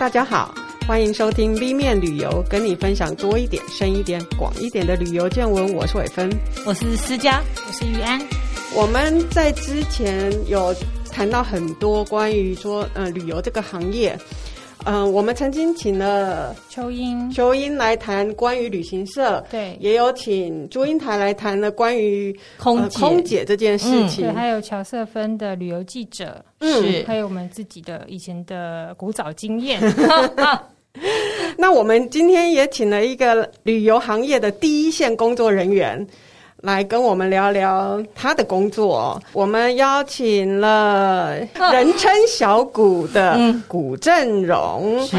大家好，欢迎收听 B 面旅游，跟你分享多一点、深一点、广一点的旅游见闻。我是伟芬，我是思佳，我是于安。我们在之前有谈到很多关于说，呃，旅游这个行业。嗯、呃，我们曾经请了秋英，秋英来谈关于旅行社，对，也有请朱英台来谈了关于空空姐这件事情，嗯、对，还有乔瑟芬的旅游记者，嗯，是。还有我们自己的以前的古早经验。那我们今天也请了一个旅游行业的第一线工作人员。来跟我们聊聊他的工作。我们邀请了人称小古的古振荣，是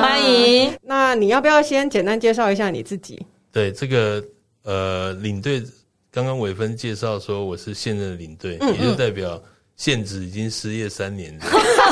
欢迎。那你要不要先简单介绍一下你自己？对，这个呃，领队刚刚伟芬介绍说我是现任的领队，嗯嗯也就代表现职已经失业三年，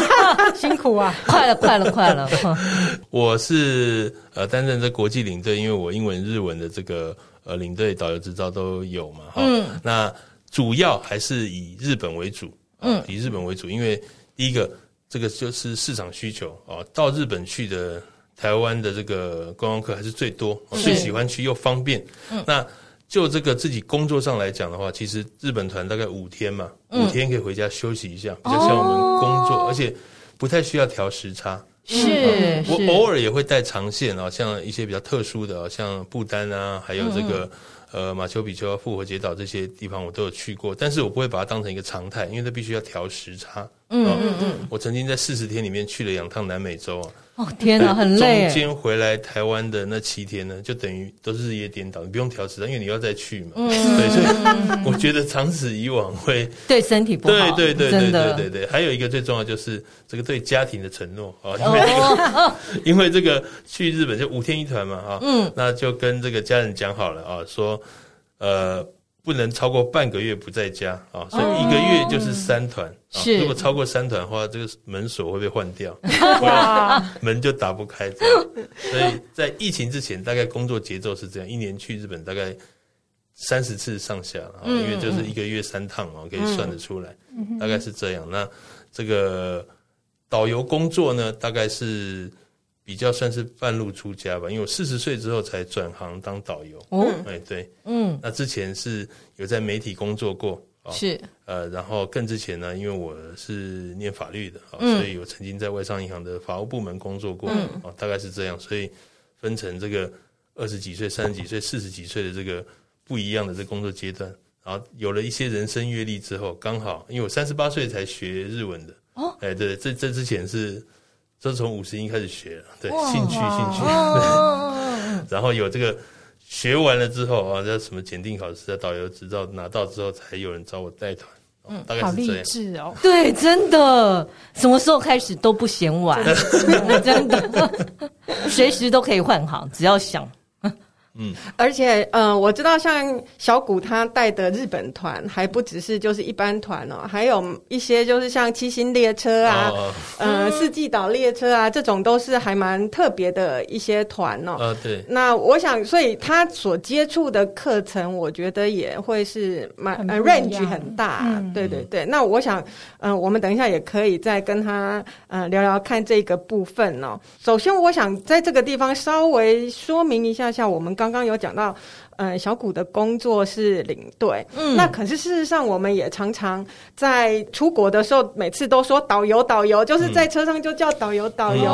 辛苦啊，快了，快了，快了。我是呃担任这国际领队，因为我英文、日文的这个。呃，领队、导游执照都有嘛？哈、嗯，那主要还是以日本为主，嗯，以日本为主，因为第一个，这个就是市场需求啊，到日本去的台湾的这个观光客还是最多，最喜欢去又方便。嗯，那就这个自己工作上来讲的话，其实日本团大概五天嘛，五天可以回家休息一下，比较像我们工作，而且不太需要调时差。是，嗯、我偶尔也会带长线啊，像一些比较特殊的，像不丹啊，还有这个、嗯、呃马丘比丘、复活节岛这些地方，我都有去过。但是我不会把它当成一个常态，因为它必须要调时差。嗯嗯嗯。我曾经在四十天里面去了两趟南美洲啊。哦天哪，很累。中间回来台湾的那七天呢，就等于都是日夜颠倒，你不用调时差，因为你要再去嘛。嗯。对，所以我觉得长此以往会对身体不好。对对对对对对对，对。还有一个最重要就是这个对家庭的承诺啊，因为这个 因为这个去日本就五天一团嘛啊，嗯，那就跟这个家人讲好了啊，说呃。不能超过半个月不在家啊，所以一个月就是三团。是，如果超过三团的话，这个门锁会被换掉，门就打不开。这样，所以在疫情之前，大概工作节奏是这样：一年去日本大概三十次上下啊，因为就是一个月三趟嘛，可以算得出来，大概是这样。那这个导游工作呢，大概是。比较算是半路出家吧，因为我四十岁之后才转行当导游。哦，哎，对，嗯，那之前是有在媒体工作过，是，呃，然后更之前呢，因为我是念法律的，嗯，所以我曾经在外商银行的法务部门工作过，嗯，大概是这样，所以分成这个二十几岁、三十几岁、四十几岁的这个不一样的这个工作阶段，然后有了一些人生阅历之后，刚好因为我三十八岁才学日文的，哦，哎，对，这这之前是。都是从五十音开始学，对，兴趣兴趣，然后有这个学完了之后啊，要什么检定考试啊，导游执照拿到之后，才有人找我带团，嗯，大概是这样。好励志哦，对，真的，什么时候开始都不嫌晚，真的，随时都可以换行，只要想。嗯，而且，呃，我知道像小谷他带的日本团还不只是就是一般团哦，还有一些就是像七星列车啊，哦、呃，四季岛列车啊，这种都是还蛮特别的一些团哦。对。那我想，所以他所接触的课程，我觉得也会是蛮呃 range 很大。嗯、对对对。那我想，嗯、呃，我们等一下也可以再跟他呃聊聊看这个部分哦。首先，我想在这个地方稍微说明一下下我们刚。刚刚有讲到，呃，小谷的工作是领队，嗯，那可是事实上，我们也常常在出国的时候，每次都说导游，导游，就是在车上就叫导游，导游，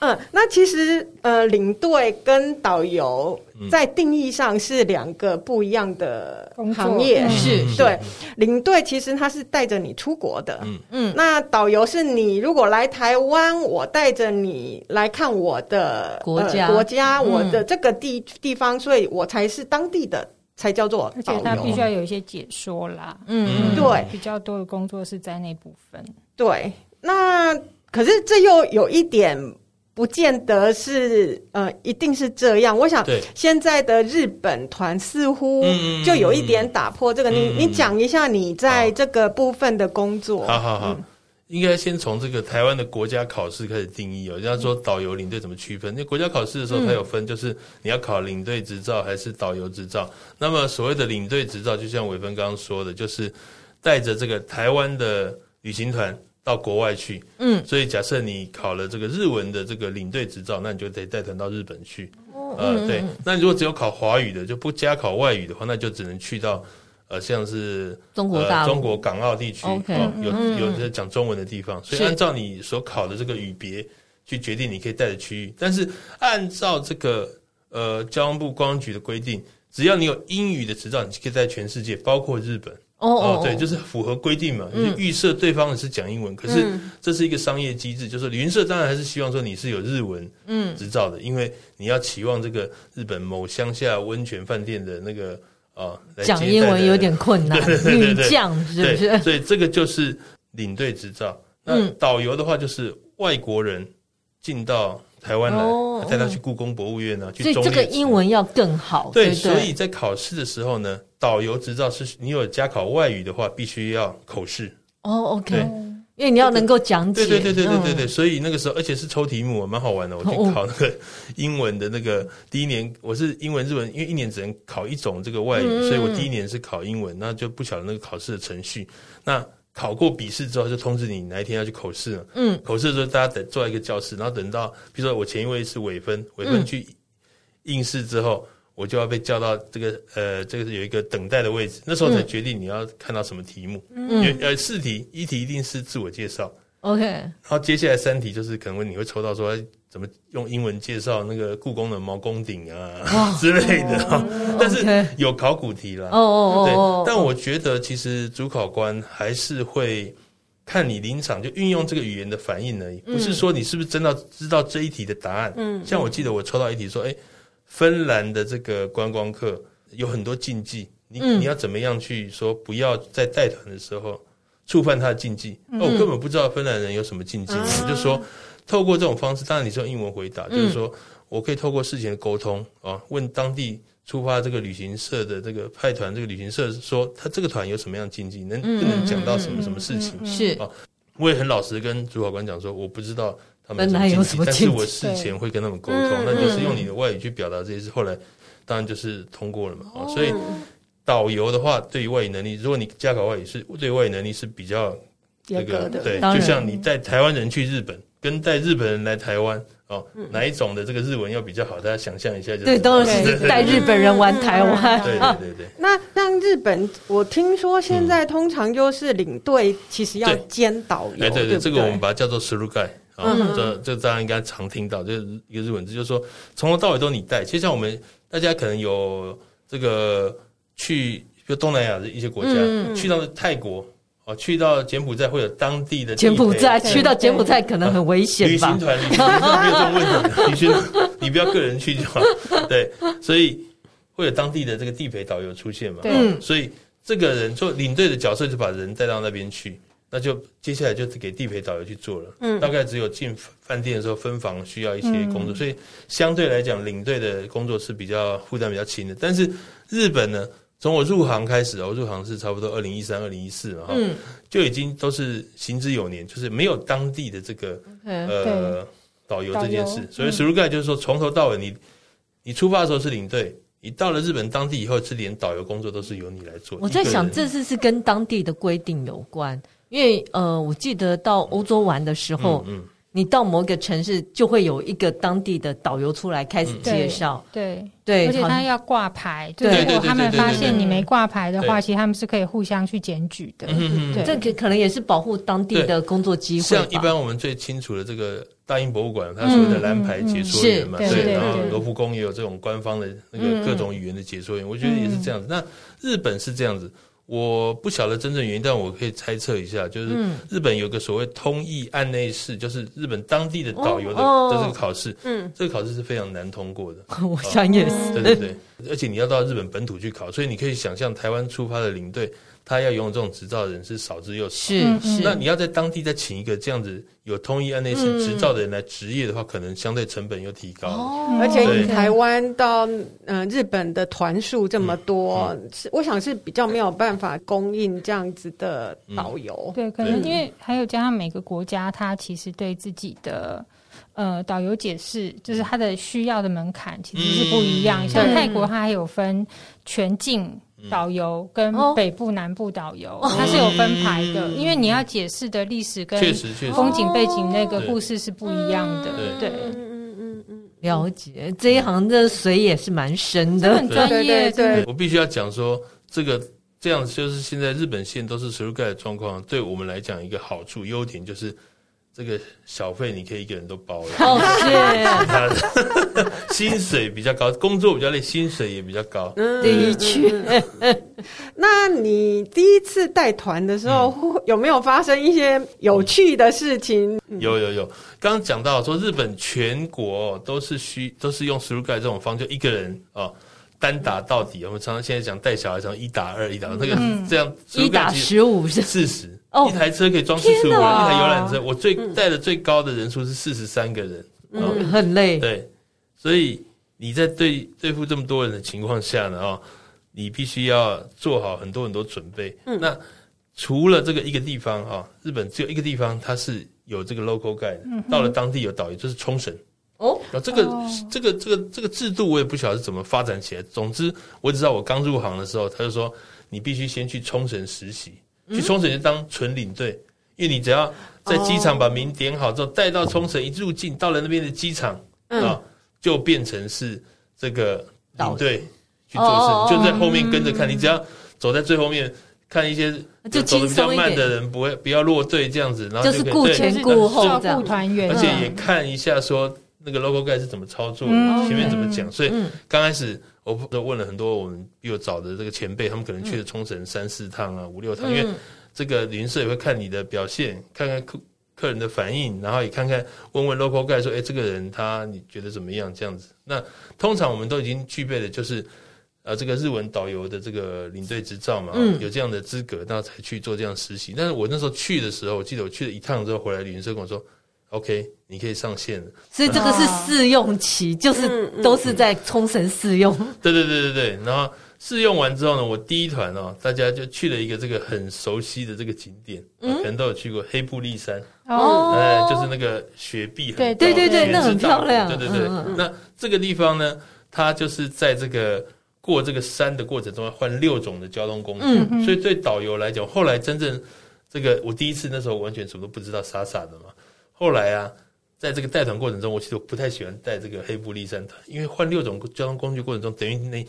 嗯，嗯，那其实，呃，领队跟导游。在定义上是两个不一样的行业，嗯、是对。领队其实他是带着你出国的，嗯。嗯。那导游是你如果来台湾，我带着你来看我的国家、呃、国家，我的这个地地方，所以我才是当地的，才叫做。而且他必须要有一些解说啦，嗯，嗯对，比较多的工作是在那部分。对，那可是这又有一点。不见得是呃，一定是这样。我想，现在的日本团似乎就有一点打破这个。你你讲一下你在这个部分的工作。好好好，应该先从这个台湾的国家考试开始定义哦。人家说导游领队怎么区分？那国家考试的时候，它有分，就是你要考领队执照还是导游执照。那么所谓的领队执照，就像伟芬刚刚说的，就是带着这个台湾的旅行团。到国外去。嗯，所以假设你考了这个日文的这个领队执照，那你就得带团到日本去。哦，呃，对。那如果只有考华语的，就不加考外语的话，那就只能去到呃，像是中国中国港澳地区有有在讲中文的地方。所以按照你所考的这个语别去决定你可以带的区域。但是按照这个呃交通部公安局的规定，只要你有英语的执照，你就可以在全世界，包括日本。哦哦，对，就是符合规定嘛，预设对方是讲英文，可是这是一个商业机制，就是旅行社当然还是希望说你是有日文嗯执照的，嗯、因为你要期望这个日本某乡下温泉饭店的那个啊讲英文有点困难，女将是不是？所以这个就是领队执照。那导游的话就是外国人进到。台湾来带他去故宫博物院呢，去。所以这个英文要更好。对，所以在考试的时候呢，导游执照是你有加考外语的话，必须要口试。哦，OK，因为你要能够讲解。对对对对对对对，所以那个时候，而且是抽题目，蛮好玩的。我去考那个英文的那个第一年，我是英文日文，因为一年只能考一种这个外语，所以我第一年是考英文，那就不晓得那个考试的程序。那考过笔试之后，就通知你哪一天要去口试了。嗯，口试的时候，大家等坐在一个教室，然后等到，比如说我前一位是尾分，尾分去应试之后，我就要被叫到这个呃，这个是有一个等待的位置，那时候才决定你要看到什么题目。嗯，呃，四题，一题一定是自我介绍。OK，然后接下来三题就是可能你会抽到说怎么用英文介绍那个故宫的毛公鼎啊 之类的，但是有考古题啦。哦哦哦，对，但我觉得其实主考官还是会看你临场就运用这个语言的反应而已，不是说你是不是真的知道这一题的答案。嗯，像我记得我抽到一题说，哎，芬兰的这个观光客有很多禁忌，你你要怎么样去说不要在带团的时候。触犯他的禁忌，哦，我根本不知道芬兰人有什么禁忌。我就说，透过这种方式，当然你是用英文回答，就是说我可以透过事前的沟通啊，问当地出发这个旅行社的这个派团这个旅行社说，他这个团有什么样的禁忌，能不能讲到什么什么事情？是啊，我也很老实跟主考官讲说，我不知道他们有什么但是我事前会跟他们沟通，那就是用你的外语去表达这些事。后来当然就是通过了嘛，啊，所以。导游的话，对于外语能力，如果你加考外语，是对外语能力是比较这个对，就像你带台湾人去日本，跟带日本人来台湾哦，哪一种的这个日文要比较好？大家想象一下，就对，都是带日本人玩台湾。对对对对。那像日本，我听说现在通常就是领队其实要兼导游。对对对，这个我们把它叫做 through guide 啊，这这大家应该常听到，就是一个日文字，就是说从头到尾都你带。其实像我们大家可能有这个。去就东南亚的一些国家，嗯、去到泰国哦，去到柬埔寨会有当地的柬埔寨，去到柬埔寨可能很危险吧？旅行团旅行没有这种问题，旅行你不要个人去就好。对，所以会有当地的这个地陪导游出现嘛？对，所以这个人做领队的角色，就把人带到那边去，那就接下来就是给地陪导游去做了。嗯，大概只有进饭店的时候分房需要一些工作，嗯、所以相对来讲，领队的工作是比较负担比较轻的。但是日本呢？从我入行开始，我入行是差不多二零一三、二零一四嘛，哈，就已经都是行之有年，就是没有当地的这个呃导游这件事。所以 through guide 就是说，从头到尾，你你出发的时候是领队，你到了日本当地以后，是连导游工作都是由你来做。我在想，这次是跟当地的规定有关，因为呃，我记得到欧洲玩的时候，嗯。你到某个城市，就会有一个当地的导游出来开始介绍，对。对，而且他要挂牌，对，如果他们发现你没挂牌的话，其实他们是可以互相去检举的。嗯嗯，这可可能也是保护当地的工作机会。像一般我们最清楚的这个大英博物馆，它所谓的蓝牌解说员嘛，对，然后罗浮宫也有这种官方的那个各种语言的解说员，我觉得也是这样子。那日本是这样子。我不晓得真正原因，但我可以猜测一下，就是日本有个所谓通译案内试，就是日本当地的导游的的这个考试，嗯，这个考试是非常难通过的。我想也是，对对对，而且你要到日本本土去考，所以你可以想象台湾出发的领队。他要拥有这种执照的人是少之又少，是是。那你要在当地再请一个这样子有通译案内试执照的人来执业的话，可能相对成本又提高。哦，而且以台湾到嗯日本的团数这么多，是我想是比较没有办法供应这样子的导游。对，可能因为还有加上每个国家，它其实对自己的呃导游解释，就是它的需要的门槛其实是不一样。像泰国，它还有分全境。导游跟北部南部导游，它是有分排的，因为你要解释的历史跟风景背景那个故事是不一样的。对，嗯嗯嗯嗯，了解这一行的水也是蛮深的，很专业。对，我必须要讲说，这个这样就是现在日本线都是 through guide 的状况，对我们来讲一个好处优点就是。这个小费你可以一个人都包了，哦，谢谢。薪水比较高，工作比较累，薪水也比较高。的确。那你第一次带团的时候，有没有发生一些有趣的事情？有有有，刚刚讲到说日本全国都是需都是用 through guide 这种方，就一个人啊单打到底。我们常常现在讲带小孩，常一打二，一打二，那个这样一打十五是四十。一台车可以装四十五人，一台游览车，我最带的最高的人数是四十三个人，嗯，很累。对，所以你在对对付这么多人的情况下呢，啊，你必须要做好很多很多准备。嗯，那除了这个一个地方啊，日本只有一个地方它是有这个 local guide 的，到了当地有导游，就是冲绳。哦，这个这个这个这个制度我也不晓得是怎么发展起来。总之，我只知道我刚入行的时候，他就说你必须先去冲绳实习。去冲绳就当纯领队，因为你只要在机场把名点好之后，带到冲绳一入境，到了那边的机场啊，就变成是这个领队去做事，就在后面跟着看。你只要走在最后面，看一些就走的比较慢的人，不会不要落队这样子，然后就是顾前顾后照顾团员，而且也看一下说那个 logo guide 是怎么操作，前面怎么讲。所以刚开始。我都问了很多我们比我早的这个前辈，他们可能去了冲绳三四趟啊，五六趟，因为这个旅行社也会看你的表现，看看客客人的反应，然后也看看问问 local guide 说，哎，这个人他你觉得怎么样？这样子，那通常我们都已经具备了就是呃这个日文导游的这个领队执照嘛，有这样的资格，那才去做这样实习。但是我那时候去的时候，我记得我去了一趟之后回来，旅行社跟我说。OK，你可以上线了。所以这个是试用期，哦、就是都是在冲绳试用。对对对对对。然后试用完之后呢，我第一团哦，大家就去了一个这个很熟悉的这个景点，嗯、可能都有去过黑部立山哦，哎，就是那个雪碧很高，对对对对，那很漂亮。对对对。嗯嗯，那这个地方呢，它就是在这个过这个山的过程中要换六种的交通工具，所以对导游来讲，后来真正这个我第一次那时候完全什么都不知道，傻傻的嘛。后来啊，在这个带团过程中，我其实我不太喜欢带这个黑布立山团，因为换六种交通工具过程中，等于那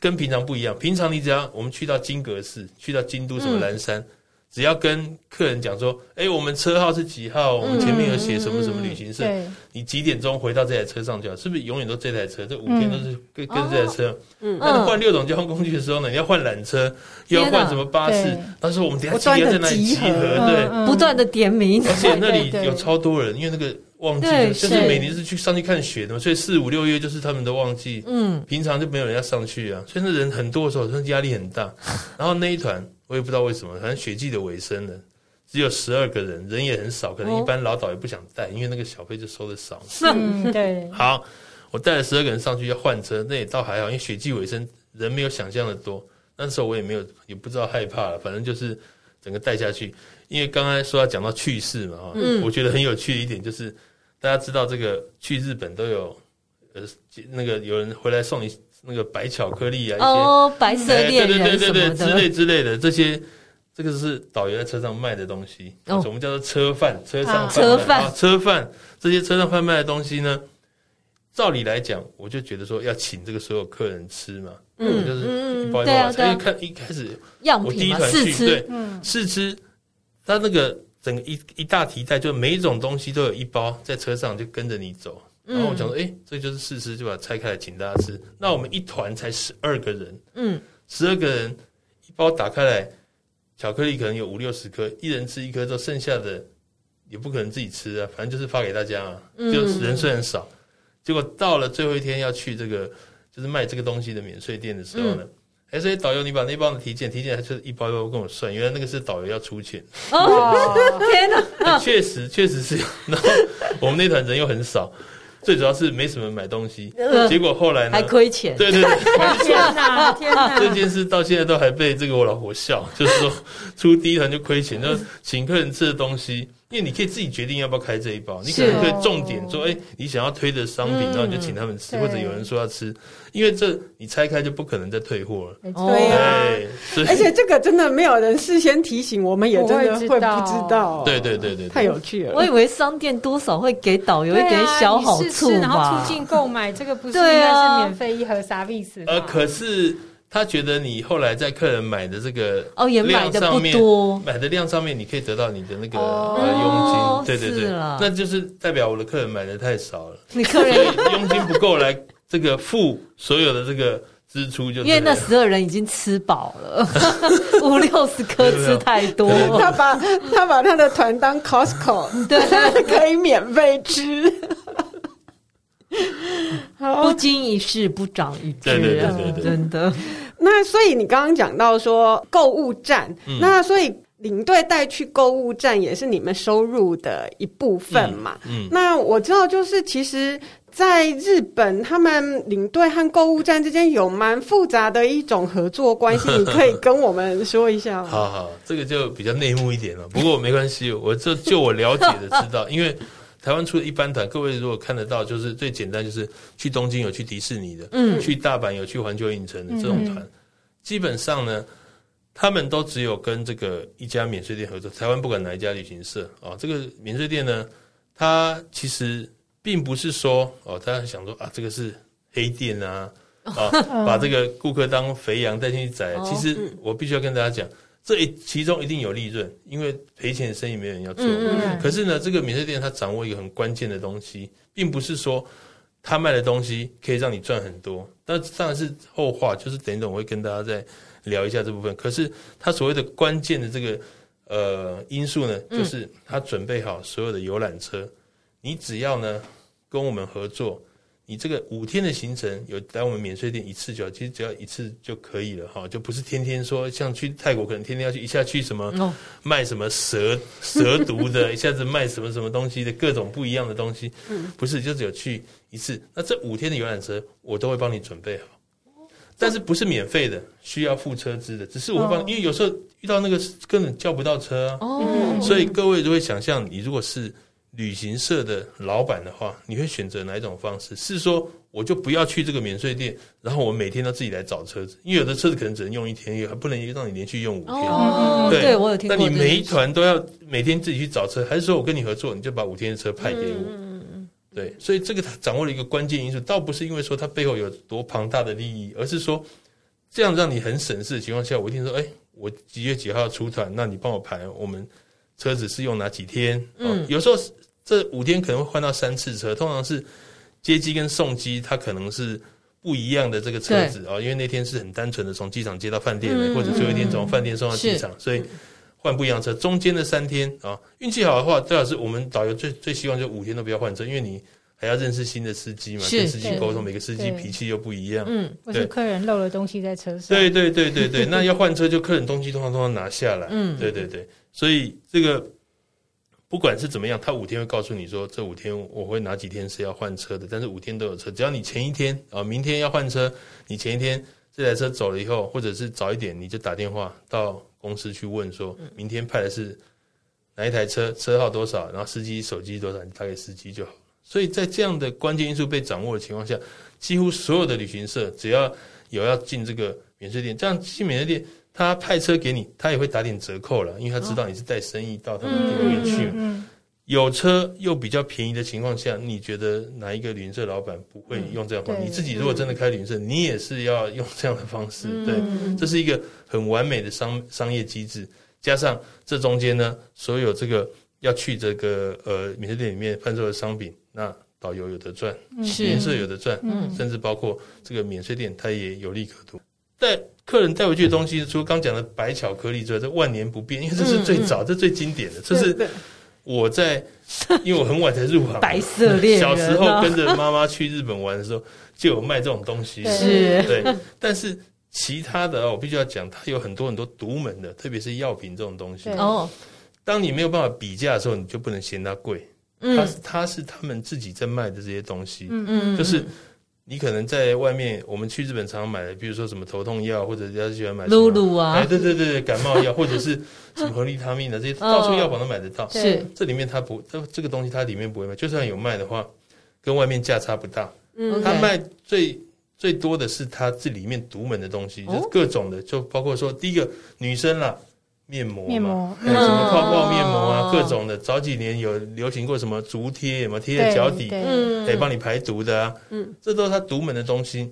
跟平常不一样。平常你只要我们去到金阁寺，去到京都什么岚山。嗯只要跟客人讲说，哎，我们车号是几号？我们前面有写什么什么旅行社？你几点钟回到这台车上就好？是不是永远都这台车？这五天都是跟跟这台车。嗯，但是换六种交通工具的时候呢，你要换缆车，又要换什么巴士？但是我们等下几点在那里集合？对，不断的点名，而且那里有超多人，因为那个旺季就是每年是去上去看雪的嘛，所以四五六月就是他们的旺季。嗯，平常就没有人要上去啊，所以那人很多的时候，真的压力很大。然后那一团。我也不知道为什么，反正雪季的尾声了，只有十二个人，人也很少，可能一般老导也不想带，因为那个小费就收的少。嗯，对。好，我带了十二个人上去要换车，那也倒还好，因为雪季尾声人没有想象的多。那时候我也没有，也不知道害怕了，反正就是整个带下去。因为刚才说要讲到趣事嘛，哈，嗯，我觉得很有趣的一点就是，大家知道这个去日本都有，呃，那个有人回来送一。那个白巧克力啊，一些哦，白色恋人，对对对对对，之类之类的这些，这个是导游在车上卖的东西，哦，我们叫做车贩，车上车贩，车贩这些车上贩卖的东西呢，照理来讲，我就觉得说要请这个所有客人吃嘛，嗯，就是不好意思，因为看一开始我第一团去，对，试吃，他那个整个一一大提袋，就每一种东西都有一包在车上，就跟着你走。然后我想说，哎、欸，这就是试吃，就把它拆开来请大家吃。那我们一团才十二个人，嗯，十二个人一包打开来，巧克力可能有五六十颗，一人吃一颗之后，剩下的也不可能自己吃啊，反正就是发给大家啊。就人虽然少，结果到了最后一天要去这个就是卖这个东西的免税店的时候呢，哎、嗯，所以导游你把那包的体检，体检还是一包一包跟我算，原来那个是导游要出钱。哦，天哪！确实确实是，然后我们那团人又很少。最主要是没什么买东西，结果后来呢还亏钱。对对对，天哪 天哪！这件事到现在都还被这个我老婆笑，就是说出第一团就亏钱，就请客人吃的东西，因为你可以自己决定要不要开这一包，你可能可以重点说，哎，你想要推的商品，然后你就请他们吃，或者有人说要吃，因为这你拆开就不可能再退货了。对呀，而且这个真的没有人事先提醒，我们也真的会不知道。对对对对，太有趣了。我以为商店多少会给导游一点小好处，然后促进购买，这个不是应该是免费一盒 service？呃，可是。他觉得你后来在客人买的这个哦，也买的不多，买的量上面你可以得到你的那个佣金，对对对，那就是代表我的客人买的太少了，你客人佣金不够来这个付所有的这个支出，就因为那十二人已经吃饱了，五六十颗吃太多，他把他把他的团当 Costco，对，可以免费吃。不经一事不长一智，对对对对对，真的。那所以你刚刚讲到说购物站，嗯、那所以领队带去购物站也是你们收入的一部分嘛？嗯，嗯，那我知道就是其实在日本，他们领队和购物站之间有蛮复杂的一种合作关系，你可以跟我们说一下吗？好好，这个就比较内幕一点了。不过没关系，我这就我了解的知道，因为。台湾出的一般团，各位如果看得到，就是最简单，就是去东京有去迪士尼的，嗯，去大阪有去环球影城的这种团，嗯、基本上呢，他们都只有跟这个一家免税店合作。台湾不管哪一家旅行社啊，这个免税店呢，它其实并不是说哦，大家想说啊，这个是黑店啊，啊，把这个顾客当肥羊带进去宰。其实我必须要跟大家讲。这其中一定有利润，因为赔钱的生意没人要做。嗯、可是呢，这个免税店它掌握一个很关键的东西，并不是说他卖的东西可以让你赚很多，那当然是后话，就是等一等我会跟大家再聊一下这部分。可是他所谓的关键的这个呃因素呢，就是他准备好所有的游览车，你只要呢跟我们合作。你这个五天的行程有来我们免税店一次就好，其实只要一次就可以了哈，就不是天天说像去泰国可能天天要去一下去什么卖什么蛇 蛇毒的，一下子卖什么什么东西的各种不一样的东西，不是就只有去一次。那这五天的游览车我都会帮你准备好，但是不是免费的，需要付车资的，只是我会帮你，因为有时候遇到那个根本叫不到车啊，所以各位就会想象你如果是。旅行社的老板的话，你会选择哪一种方式？是说我就不要去这个免税店，然后我每天都自己来找车子，因为有的车子可能只能用一天，也还不能让你连续用五天。哦，对，对我有听过。那你每一团都要每天自己去找车，还是说我跟你合作，你就把五天的车派给我？嗯嗯。对，所以这个他掌握了一个关键因素，倒不是因为说他背后有多庞大的利益，而是说这样让你很省事的情况下，我一定说，哎，我几月几号要出团，那你帮我排，我们车子是用哪几天？嗯，有时候。这五天可能会换到三次车，通常是接机跟送机，它可能是不一样的这个车子啊，因为那天是很单纯的从机场接到饭店的，或者最后一天从饭店送到机场，所以换不一样车。中间的三天啊，运气好的话，最好是我们导游最最希望就五天都不要换车，因为你还要认识新的司机嘛，跟司机沟通，每个司机脾气又不一样，嗯，或是客人漏了东西在车上，对对对对对，那要换车就客人东西通常都要拿下来，嗯，对对对，所以这个。不管是怎么样，他五天会告诉你说，这五天我会哪几天是要换车的，但是五天都有车。只要你前一天啊，明天要换车，你前一天这台车走了以后，或者是早一点，你就打电话到公司去问，说明天派的是哪一台车，车号多少，然后司机手机多少，你打给司机就好。所以在这样的关键因素被掌握的情况下，几乎所有的旅行社只要有要进这个免税店，这样进免税店。他派车给你，他也会打点折扣了，因为他知道你是带生意到他们店里面去。有车又比较便宜的情况下，你觉得哪一个旅行社老板不会用这样方式？你自己如果真的开旅行社，你也是要用这样的方式。对，这是一个很完美的商商业机制。加上这中间呢，所有这个要去这个呃免税店里面贩售的商品，那导游有得赚，旅行社有得赚，甚至包括这个免税店，它也有利可图。带客人带回去的东西，除了刚讲的白巧克力之外，这万年不变，因为这是最早、嗯、这是最经典的。这是我在，因为我很晚才入行，白色恋人小时候跟着妈妈去日本玩的时候，就有卖这种东西。是，对。但是其他的，我必须要讲，它有很多很多独门的，特别是药品这种东西。哦，当你没有办法比价的时候，你就不能嫌它贵。嗯，它是它是他们自己在卖的这些东西。嗯嗯，就是。你可能在外面，我们去日本常常买的，比如说什么头痛药，或者人家喜欢买露露啊，哎，对对对对，感冒药，或者是什么合利他命的这些，到处药房都买得到。是，这里面它不，这这个东西它里面不会卖，就算有卖的话，跟外面价差不大。嗯，它卖最最多的是它这里面独门的东西，就是各种的，就包括说第一个女生啦。面膜嘛，还有什么泡泡面膜啊，各种的。早几年有流行过什么足贴，有没有贴在脚底，可以帮你排毒的啊。嗯，这都是它独门的东西。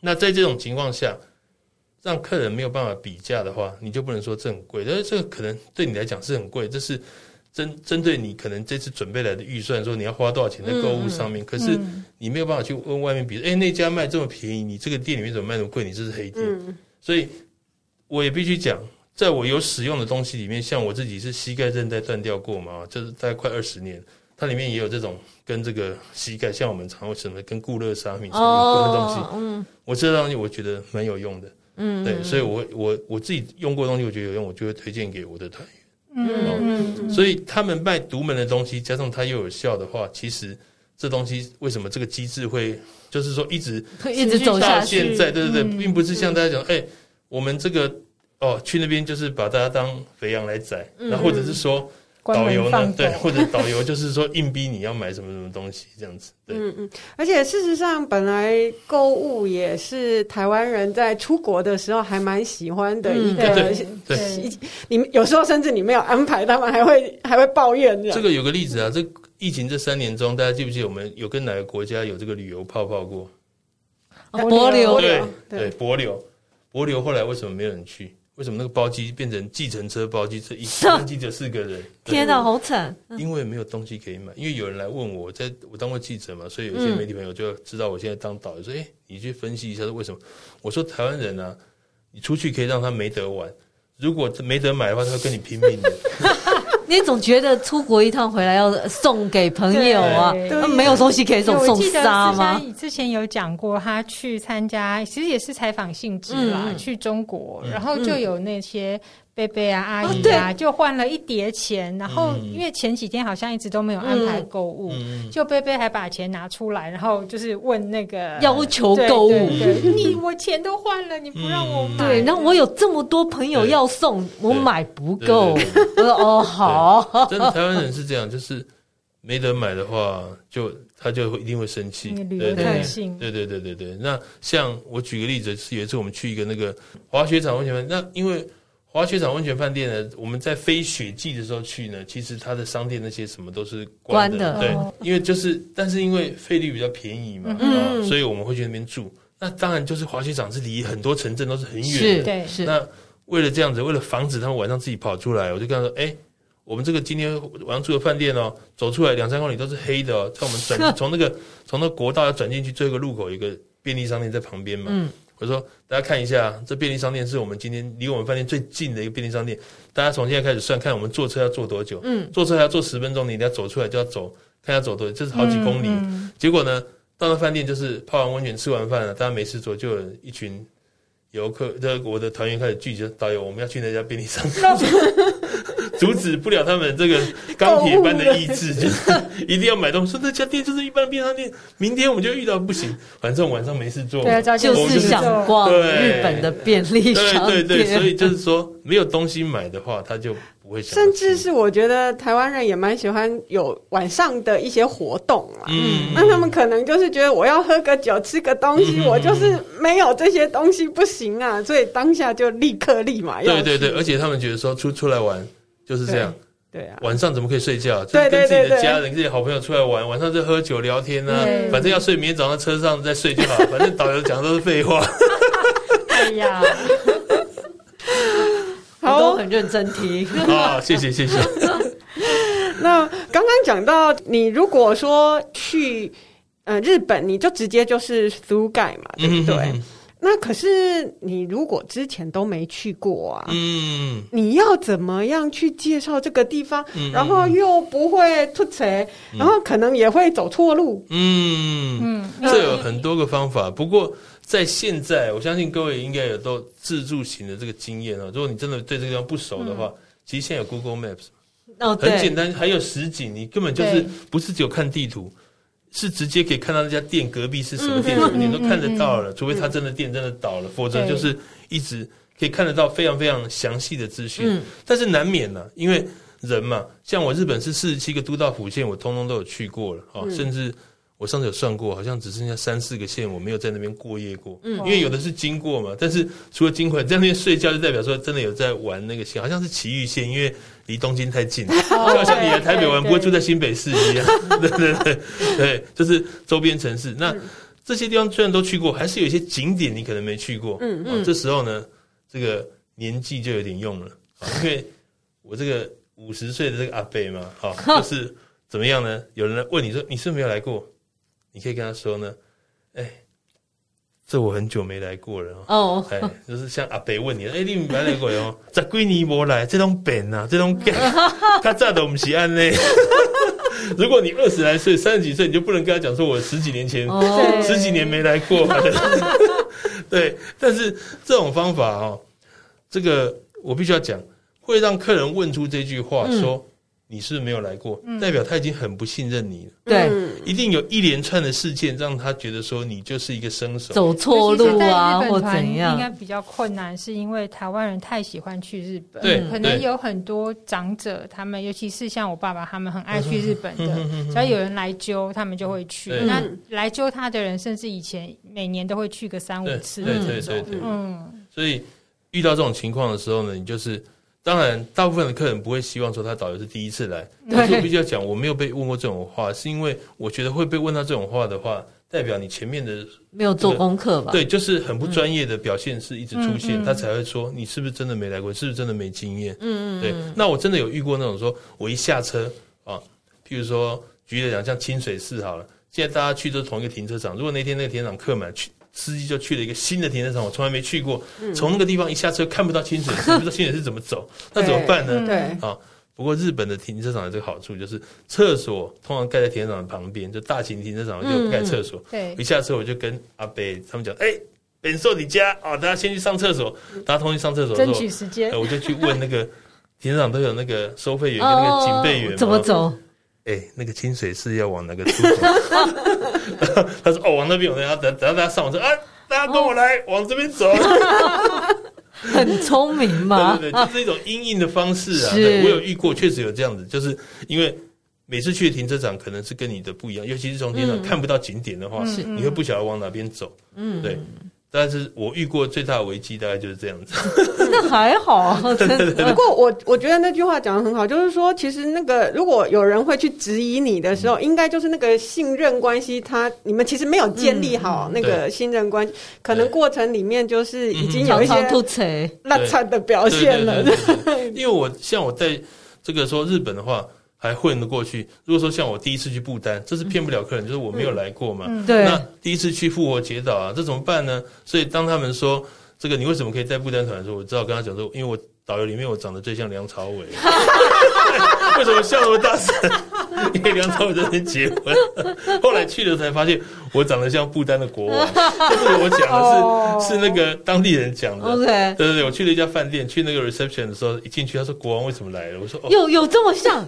那在这种情况下，让客人没有办法比价的话，你就不能说这很贵。但是这个可能对你来讲是很贵，这是针针对你可能这次准备来的预算，说你要花多少钱在购物上面。可是你没有办法去问外面比，哎，那家卖这么便宜，你这个店里面怎么卖那么贵？你这是黑店。所以我也必须讲。在我有使用的东西里面，像我自己是膝盖韧带断掉过嘛，就是大概快二十年，它里面也有这种跟这个膝盖，像我们常会什么跟固热沙米什么有关的东西。嗯，我这东西我觉得蛮有用的。嗯，对，所以我我我自己用过东西，我觉得有用，我就会推荐给我的团员。嗯嗯，所以他们卖独门的东西，加上它又有效的话，其实这东西为什么这个机制会，就是说一直 一直走下去？现在对对对，并不是像大家讲，哎，我们这个。哦，去那边就是把大家当肥羊来宰，然后或者是说导游呢，对，或者导游就是说硬逼你要买什么什么东西这样子。对嗯嗯，而且事实上，本来购物也是台湾人在出国的时候还蛮喜欢的一个。对对，你们有时候甚至你没有安排，他们还会还会抱怨。这个有个例子啊，这疫情这三年中，大家记不记得我们有跟哪个国家有这个旅游泡泡过？帛琉，对对，帛琉，帛琉后来为什么没有人去？为什么那个包机变成计程车包机？这一班机就四个人，天哪，好惨！因为没有东西可以买，因为有人来问我，在我当过记者嘛，所以有些媒体朋友就知道我现在当导游，说：“哎，你去分析一下是为什么？”我说：“台湾人啊，你出去可以让他没得玩，如果没得买的话，他会跟你拼命的。”你总觉得出国一趟回来要送给朋友啊，那没有东西可以送，送沙吗？之前有讲过，他去参加，其实也是采访性质啦，嗯、去中国，然后就有那些。贝贝啊，阿姨啊，就换了一叠钱，然后因为前几天好像一直都没有安排购物，就贝贝还把钱拿出来，然后就是问那个要求购物，你我钱都换了，你不让我买，对，然后我有这么多朋友要送，我买不够，我说哦好，真的台湾人是这样，就是没得买的话，就他就会一定会生气，对对对。对对对。那像我举个例子，是有一次我们去一个那个滑雪场为什么，那因为。滑雪场温泉饭店呢，我们在非雪季的时候去呢，其实它的商店那些什么都是关的，关的对，因为就是，但是因为费率比较便宜嘛，嗯，所以我们会去那边住。那当然就是滑雪场是离很多城镇都是很远的，对，是。那为了这样子，为了防止他们晚上自己跑出来，我就跟他说：“哎，我们这个今天晚上住的饭店哦，走出来两三公里都是黑的哦，在我们转 从那个从那个国道要转进去最后一个路口，有一个便利商店在旁边嘛。”嗯。我说：“大家看一下，这便利商店是我们今天离我们饭店最近的一个便利商店。大家从现在开始算，看我们坐车要坐多久。嗯，坐车还要坐十分钟，你得要走出来就要走，看要走多久，这是好几公里。嗯嗯、结果呢，到了饭店就是泡完温泉、吃完饭了，大家没事做，就有一群游客，这我的团员开始聚集，导游我们要去那家便利商店。”阻止不了他们这个 钢铁般的意志，就是 一定要买东西。说那家店就是一般的便利店，明天我们就遇到不行，反正晚上没事做，对，就是想逛日本的便利商店。对对对，所以就是说没有东西买的话，他就不会想。甚至是我觉得台湾人也蛮喜欢有晚上的一些活动嘛。嗯，那他们可能就是觉得我要喝个酒、吃个东西，我就是没有这些东西不行啊，所以当下就立刻立马要。对对对，而且他们觉得说出出来玩。就是这样，对啊，晚上怎么可以睡觉？就跟自己的家人、自己好朋友出来玩，晚上就喝酒聊天啊。反正要睡，明天早上车上再睡就好。反正导游讲的都是废话。哎呀，好，都很认真听。好，谢谢谢谢。那刚刚讲到，你如果说去呃日本，你就直接就是 through guide 嘛，对不对？那可是你如果之前都没去过啊，嗯，你要怎么样去介绍这个地方？嗯，然后又不会出错，嗯，然后可能也会走错路。嗯嗯，这有很多个方法。不过在现在，我相信各位应该有都自助型的这个经验啊。如果你真的对这个地方不熟的话，嗯，其实现在有 Google Maps，哦，很简单，还有实景，你根本就是不是只有看地图。是直接可以看到那家店隔壁是什么店，什么店都看得到了。除非他真的店真的倒了，否则就是一直可以看得到非常非常详细的资讯。但是难免呢，因为人嘛，像我日本是四十七个都道府县，我通通都有去过了啊，甚至。我上次有算过，好像只剩下三四个县我没有在那边过夜过，嗯，因为有的是经过嘛，但是除了经过在那边睡觉，就代表说真的有在玩那个县，好像是埼玉县，因为离东京太近，就好像你来台北玩不会住在新北市一样，对对对对，就是周边城市。那这些地方虽然都去过，还是有一些景点你可能没去过，嗯嗯，这时候呢，这个年纪就有点用了，因为我这个五十岁的这个阿伯嘛，哈，就是怎么样呢？有人来问你说，你是没有来过？你可以跟他说呢，哎、欸，这我很久没来过了哦。哎、oh. 欸，就是像阿北问你，哎、欸，你没来过哟？在几年没来，这种本啊，这种梗，他炸的我们西安呢。如果你二十来岁、三十几岁，你就不能跟他讲说，我十几年前、oh. 十几年没来过。对，但是这种方法哦，这个我必须要讲，会让客人问出这句话说。嗯你是不是没有来过，代表他已经很不信任你了。对，一定有一连串的事件让他觉得说你就是一个生手，走错路啊，或怎样。应该比较困难，是因为台湾人太喜欢去日本。对，可能有很多长者，他们尤其是像我爸爸，他们很爱去日本的。只要有人来揪，他们就会去。那来揪他的人，甚至以前每年都会去个三五次。对对对对，嗯。所以遇到这种情况的时候呢，你就是。当然，大部分的客人不会希望说他导游是第一次来。但是我必须要讲，我没有被问过这种话，是因为我觉得会被问到这种话的话，代表你前面的没有做功课吧？对，就是很不专业的表现是一直出现，他才会说你是不是真的没来过，是不是真的没经验？嗯嗯。对，那我真的有遇过那种说，我一下车啊，譬如说举例来讲，像清水寺好了，现在大家去都是同一个停车场，如果那天那个停车场客满去。司机就去了一个新的停车场，我从来没去过。从那个地方一下车看不到清水寺，不知道清水寺怎么走，那怎么办呢？对啊，不过日本的停车场有这个好处，就是厕所通常盖在停车场的旁边，就大型停车场就盖厕所。对，一下车我就跟阿北他们讲，哎，本寿你家啊，大家先去上厕所，大家同意上厕所，争取时间。我就去问那个 停车场都有那个收费员跟那个警备员怎么走。哎、欸，那个清水寺要往哪个出口？他说：“哦，往那边。”我要等等到大家上，我说：“啊，大家跟我来，哦、往这边走。”很聪明嘛？对 对对，就是一种阴应的方式啊。对，我有遇过，确实有这样子，就是因为每次去停车场可能是跟你的不一样，尤其是从天上看不到景点的话，嗯、你会不晓得往哪边走。嗯，对。但是我遇过最大的危机大概就是这样子，那还好。不过我我觉得那句话讲的很好，就是说，其实那个如果有人会去质疑你的时候，应该就是那个信任关系，他你们其实没有建立好那个信任关系，可能过程里面就是已经有一些 烂惨的表现了。因为我像我在这个说日本的话。还混得过去。如果说像我第一次去不丹，这是骗不了客人，就是我没有来过嘛。嗯嗯、对。那第一次去复活节岛啊，这怎么办呢？所以当他们说这个你为什么可以带不丹团的时候，我只好跟他讲说，因为我导游里面我长得最像梁朝伟。为什么笑那么大声？因为梁朝伟在那边结婚。后来去了才发现，我长得像不丹的国王。这不是我讲的是，哦、是那个当地人讲的。OK。对对对，我去了一家饭店，去那个 reception 的时候，一进去他说国王为什么来了？我说哦，有有这么像。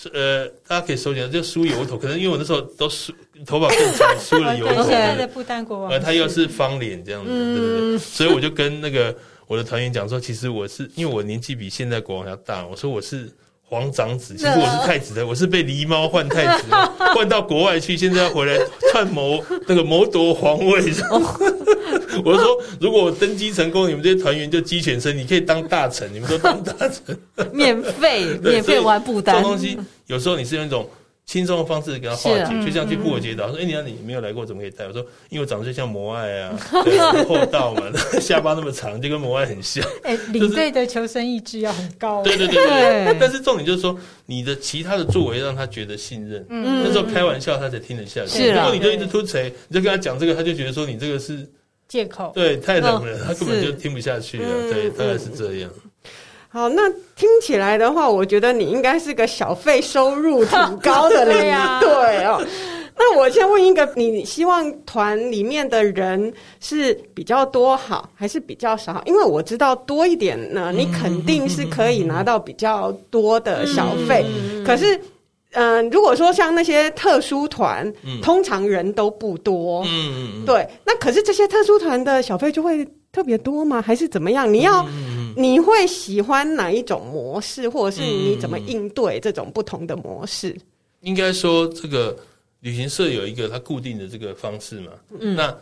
是呃，大家可以搜一下，就梳油头，可能因为我那时候都梳头发更长，梳了油 头。在不丹国王，呃，他又是方脸这样子，嗯、对对对，所以我就跟那个我的团员讲说，其实我是因为我年纪比现在国王要大，我说我是。皇长子，其实我是太子的，我是被狸猫换太子，换到国外去，现在要回来篡谋那个谋夺皇位。我就说，如果我登基成功，你们这些团员就鸡犬升，你可以当大臣，你们都当大臣，免费免费玩不丹。这东西有时候你是用一种。轻松的方式给他化解，就像去复活节岛，说：“哎，你看你没有来过，怎么可以带？”我说：“因为我长得就像摩艾啊，厚 道嘛，下巴那么长，就跟摩艾很像。”哎，领队的求生意志要很高。对对对对。但是重点就是说，你的其他的作为让他觉得信任。嗯。那时候开玩笑，他才听得下去。如果你就一直突锤，你就跟他讲这个，他就觉得说你这个是借口。对，太冷了，他根本就听不下去了。对，大概是这样。好，那听起来的话，我觉得你应该是个小费收入挺高的领队 对哦。那我先问一个，你希望团里面的人是比较多好，还是比较少？因为我知道多一点呢，你肯定是可以拿到比较多的小费。可是嗯、呃，如果说像那些特殊团，嗯、通常人都不多，嗯对。那可是这些特殊团的小费就会特别多吗？还是怎么样？你要、你会喜欢哪一种模式，或者是你怎么应对这种不同的模式？应该说，这个旅行社有一个它固定的这个方式嘛。嗯，那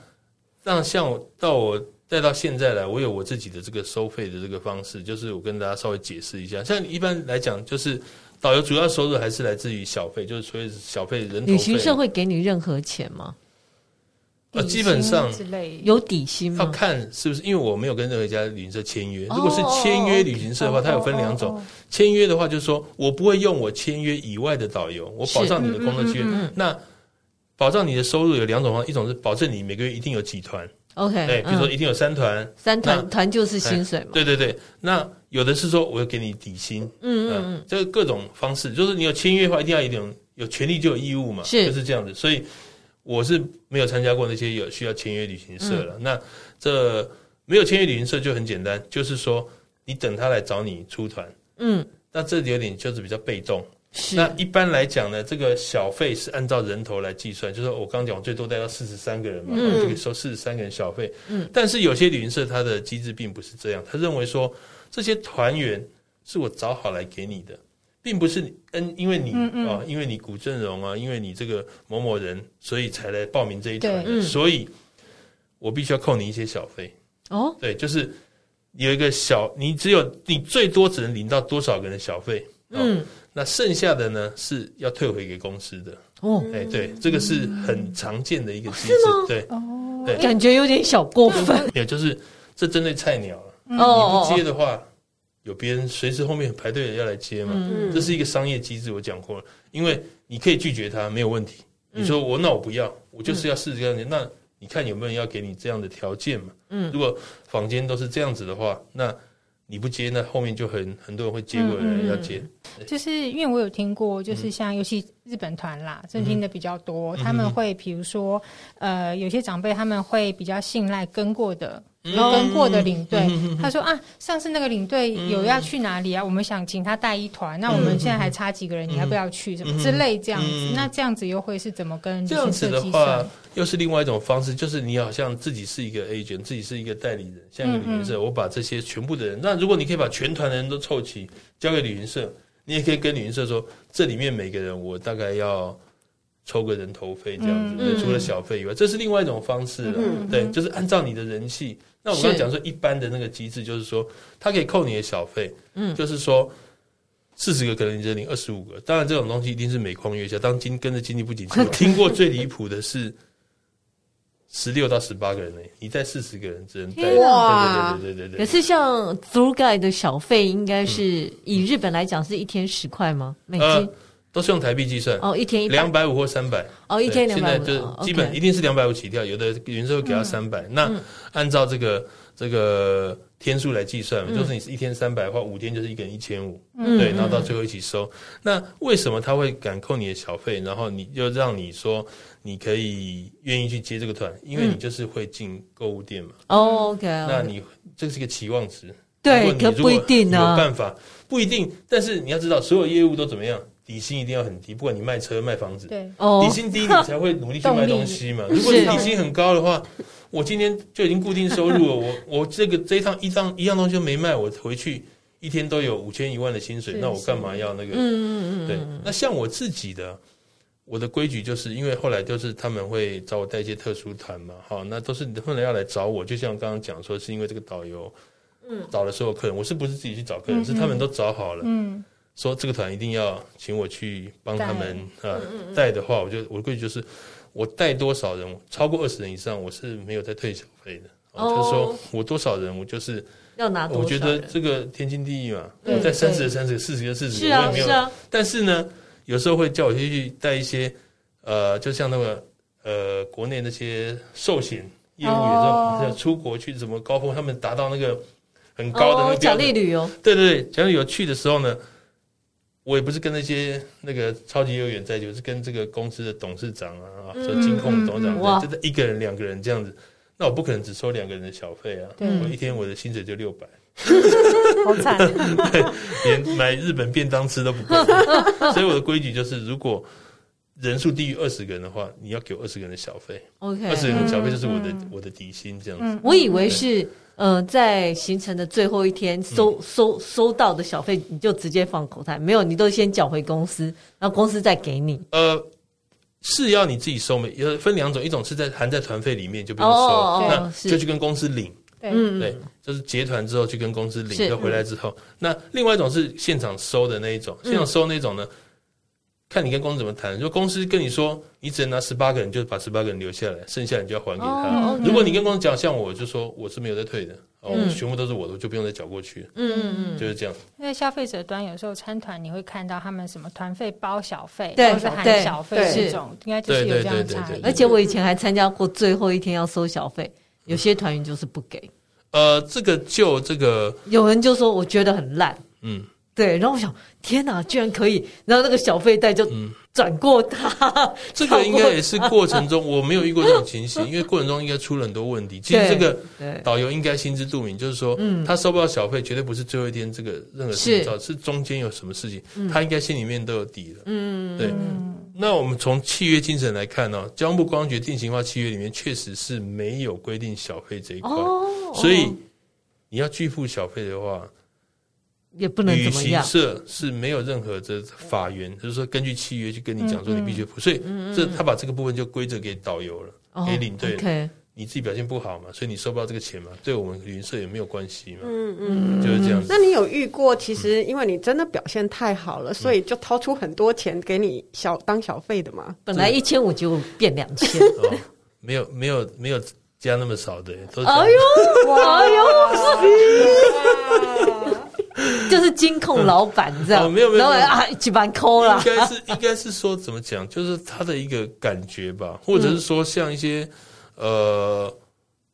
让像我到我再到现在来，我有我自己的这个收费的这个方式，就是我跟大家稍微解释一下。像一般来讲，就是。导游主要收入还是来自于小费，就是所谓小费人。旅行社会给你任何钱吗？啊，基本上有底薪吗？要看是不是，因为我没有跟任何一家旅行社签约。如果是签约旅行社的话，它有分两种。签约的话，就是说我不会用我签约以外的导游，我保障你的工作机会。那保障你的收入有两种方式，一种是保证你每个月一定有几团。OK，对，比如说一定有三团，三团团就是薪水嘛。对对对，那。有的是说我要给你底薪，嗯嗯嗯，这个各种方式，就是你有签约的话，一定要一种有权利就有义务嘛，是就是这样子。所以我是没有参加过那些有需要签约旅行社了。嗯、那这没有签约旅行社就很简单，就是说你等他来找你出团，嗯，那这里有点就是比较被动。是那一般来讲呢，这个小费是按照人头来计算，就是我刚刚讲最多带到四十三个人嘛，嗯、就可以收四十三个人小费。嗯，但是有些旅行社它的机制并不是这样，他认为说。这些团员是我找好来给你的，并不是你嗯，因为你啊，因为你古镇荣啊，因为你这个某某人，所以才来报名这一团的，嗯、所以我必须要扣你一些小费。哦。对，就是有一个小，你只有你最多只能领到多少个人的小费，嗯，那剩下的呢是要退回给公司的。哦。哎，对，这个是很常见的一个机制，对。哦，对，感觉有点小过分，也就是这针对菜鸟了。你不接的话，有别人随时后面排队要来接嘛？这是一个商业机制，我讲过了。因为你可以拒绝他，没有问题。你说我那我不要，我就是要试试看。那你看有没有人要给你这样的条件嘛？如果房间都是这样子的话，那你不接，那后面就很很多人会接过来要接。就是因为我有听过，就是像尤其日本团啦，这听的比较多，他们会比如说呃，有些长辈他们会比较信赖跟过的。有跟过的领队，他说啊，上次那个领队有要去哪里啊？我们想请他带一团，那我们现在还差几个人，你要不要去？什么之类这样子？那这样子又会是怎么跟这样子的话，又是另外一种方式，就是你好像自己是一个 agent，自己是一个代理人，像一个旅行社，我把这些全部的人，那如果你可以把全团的人都凑齐，交给旅行社，你也可以跟旅行社说，这里面每个人我大概要。抽个人头费这样子，除了小费以外，这是另外一种方式了。对，就是按照你的人气。那我刚刚讲说，一般的那个机制就是说，他可以扣你的小费。嗯，就是说，四十个可能你只领二十五个。当然，这种东西一定是每况愈下。当经跟着经济不景气，我听过最离谱的是十六到十八个人呢，你带四十个人只能带。哇，对对对对对。可是像 Tour Guide 的小费，应该是以日本来讲，是一天十块吗？美金？都是用台币计算哦，一天一两百五或三百哦，一天两百五，现在就基本一定是两百五起跳，有的旅行社会给他三百。那按照这个这个天数来计算，就是你是一天三百的话，五天就是一个人一千五，对，然后到最后一起收。那为什么他会敢扣你的小费？然后你又让你说你可以愿意去接这个团？因为你就是会进购物店嘛。哦，OK，那你这是一个期望值，对，可不一定呢，有办法不一定。但是你要知道，所有业务都怎么样？底薪一定要很低，不管你卖车卖房子，对，底薪低你才会努力去卖东西嘛。如果你底薪很高的话，我今天就已经固定收入了，我我这个这一趟一张一样东西都没卖，我回去一天都有五千一万的薪水，那我干嘛要那个？嗯嗯嗯，对。那像我自己的，我的规矩就是因为后来就是他们会找我带一些特殊团嘛，好，那都是后来要来找我，就像刚刚讲说，是因为这个导游，嗯，找的时候客人，我是不是自己去找客人，是他们都找好了，嗯。说这个团一定要请我去帮他们啊带的话，我就我的规矩就是，我带多少人，超过二十人以上，我是没有再退小费的。就是说我多少人，我就是要拿。我觉得这个天经地义嘛，我带三十个、三十个、四十个、四十个，我也没有。但是呢，有时候会叫我去带一些，呃，就像那个呃，国内那些寿险业务员，说要出国去什么高峰，他们达到那个很高的那个奖励旅游。对对对，奖励旅游去的时候呢。我也不是跟那些那个超级业务员在一起，我是跟这个公司的董事长啊，说金控董事长，就是一个人、两个人这样子。那我不可能只收两个人的小费啊，我一天我的薪水就六百。好惨，对，连买日本便当吃都不够。所以我的规矩就是，如果人数低于二十个人的话，你要给我二十个人的小费。OK，二十个人的小费就是我的、嗯、我的底薪这样子。嗯、我以为是呃，在行程的最后一天收、嗯、收收到的小费，你就直接放口袋，没有，你都先缴回公司，然后公司再给你。呃，是要你自己收没？有分两种，一种是在含在团费里面就不用收，哦、那就去跟公司领。对，对，就是结团之后去跟公司领，就回来之后，嗯、那另外一种是现场收的那一种，现场收那种呢？嗯看你跟公司怎么谈。如果公司跟你说你只能拿十八个人，就把十八个人留下来，剩下你就要还给他。Oh, okay. 如果你跟公司讲，像我就说我是没有在退的，哦、嗯，全部都是我的，我就不用再缴过去。嗯嗯嗯，就是这样。因为消费者端有时候参团，你会看到他们什么团费包小费，对或是含小费这种，应该就是有这样的差异。而且我以前还参加过最后一天要收小费，有些团员就是不给。呃，这个就这个，有人就说我觉得很烂。嗯。对，然后我想，天哪，居然可以，然后那个小费袋就转过他。嗯、这个应该也是过程中，我没有遇过这种情形，因为过程中应该出了很多问题。其实这个导游应该心知肚明，就是说，他收不到小费，绝对不是最后一天这个任何事情造，是中间有什么事情，他应该心里面都有底了。嗯，对。那我们从契约精神来看呢、哦，交通部观光局定型化契约里面确实是没有规定小费这一块，哦、所以你要拒付小费的话。也不能怎么样。旅行社是没有任何的法源，就是说根据契约去跟你讲说你必须付，所以这他把这个部分就归责给导游了，给领队。你自己表现不好嘛，所以你收不到这个钱嘛，对我们旅行社也没有关系嘛。嗯嗯，就是这样子。那你有遇过？其实因为你真的表现太好了，所以就掏出很多钱给你小当小费的嘛？本来一千五就变两千，没有没有没有加那么少的，都是。哎呦，哎呦，就是金控老板这样，没有没有啊，几万抠了。应该是应该是说怎么讲，就是他的一个感觉吧，或者是说像一些呃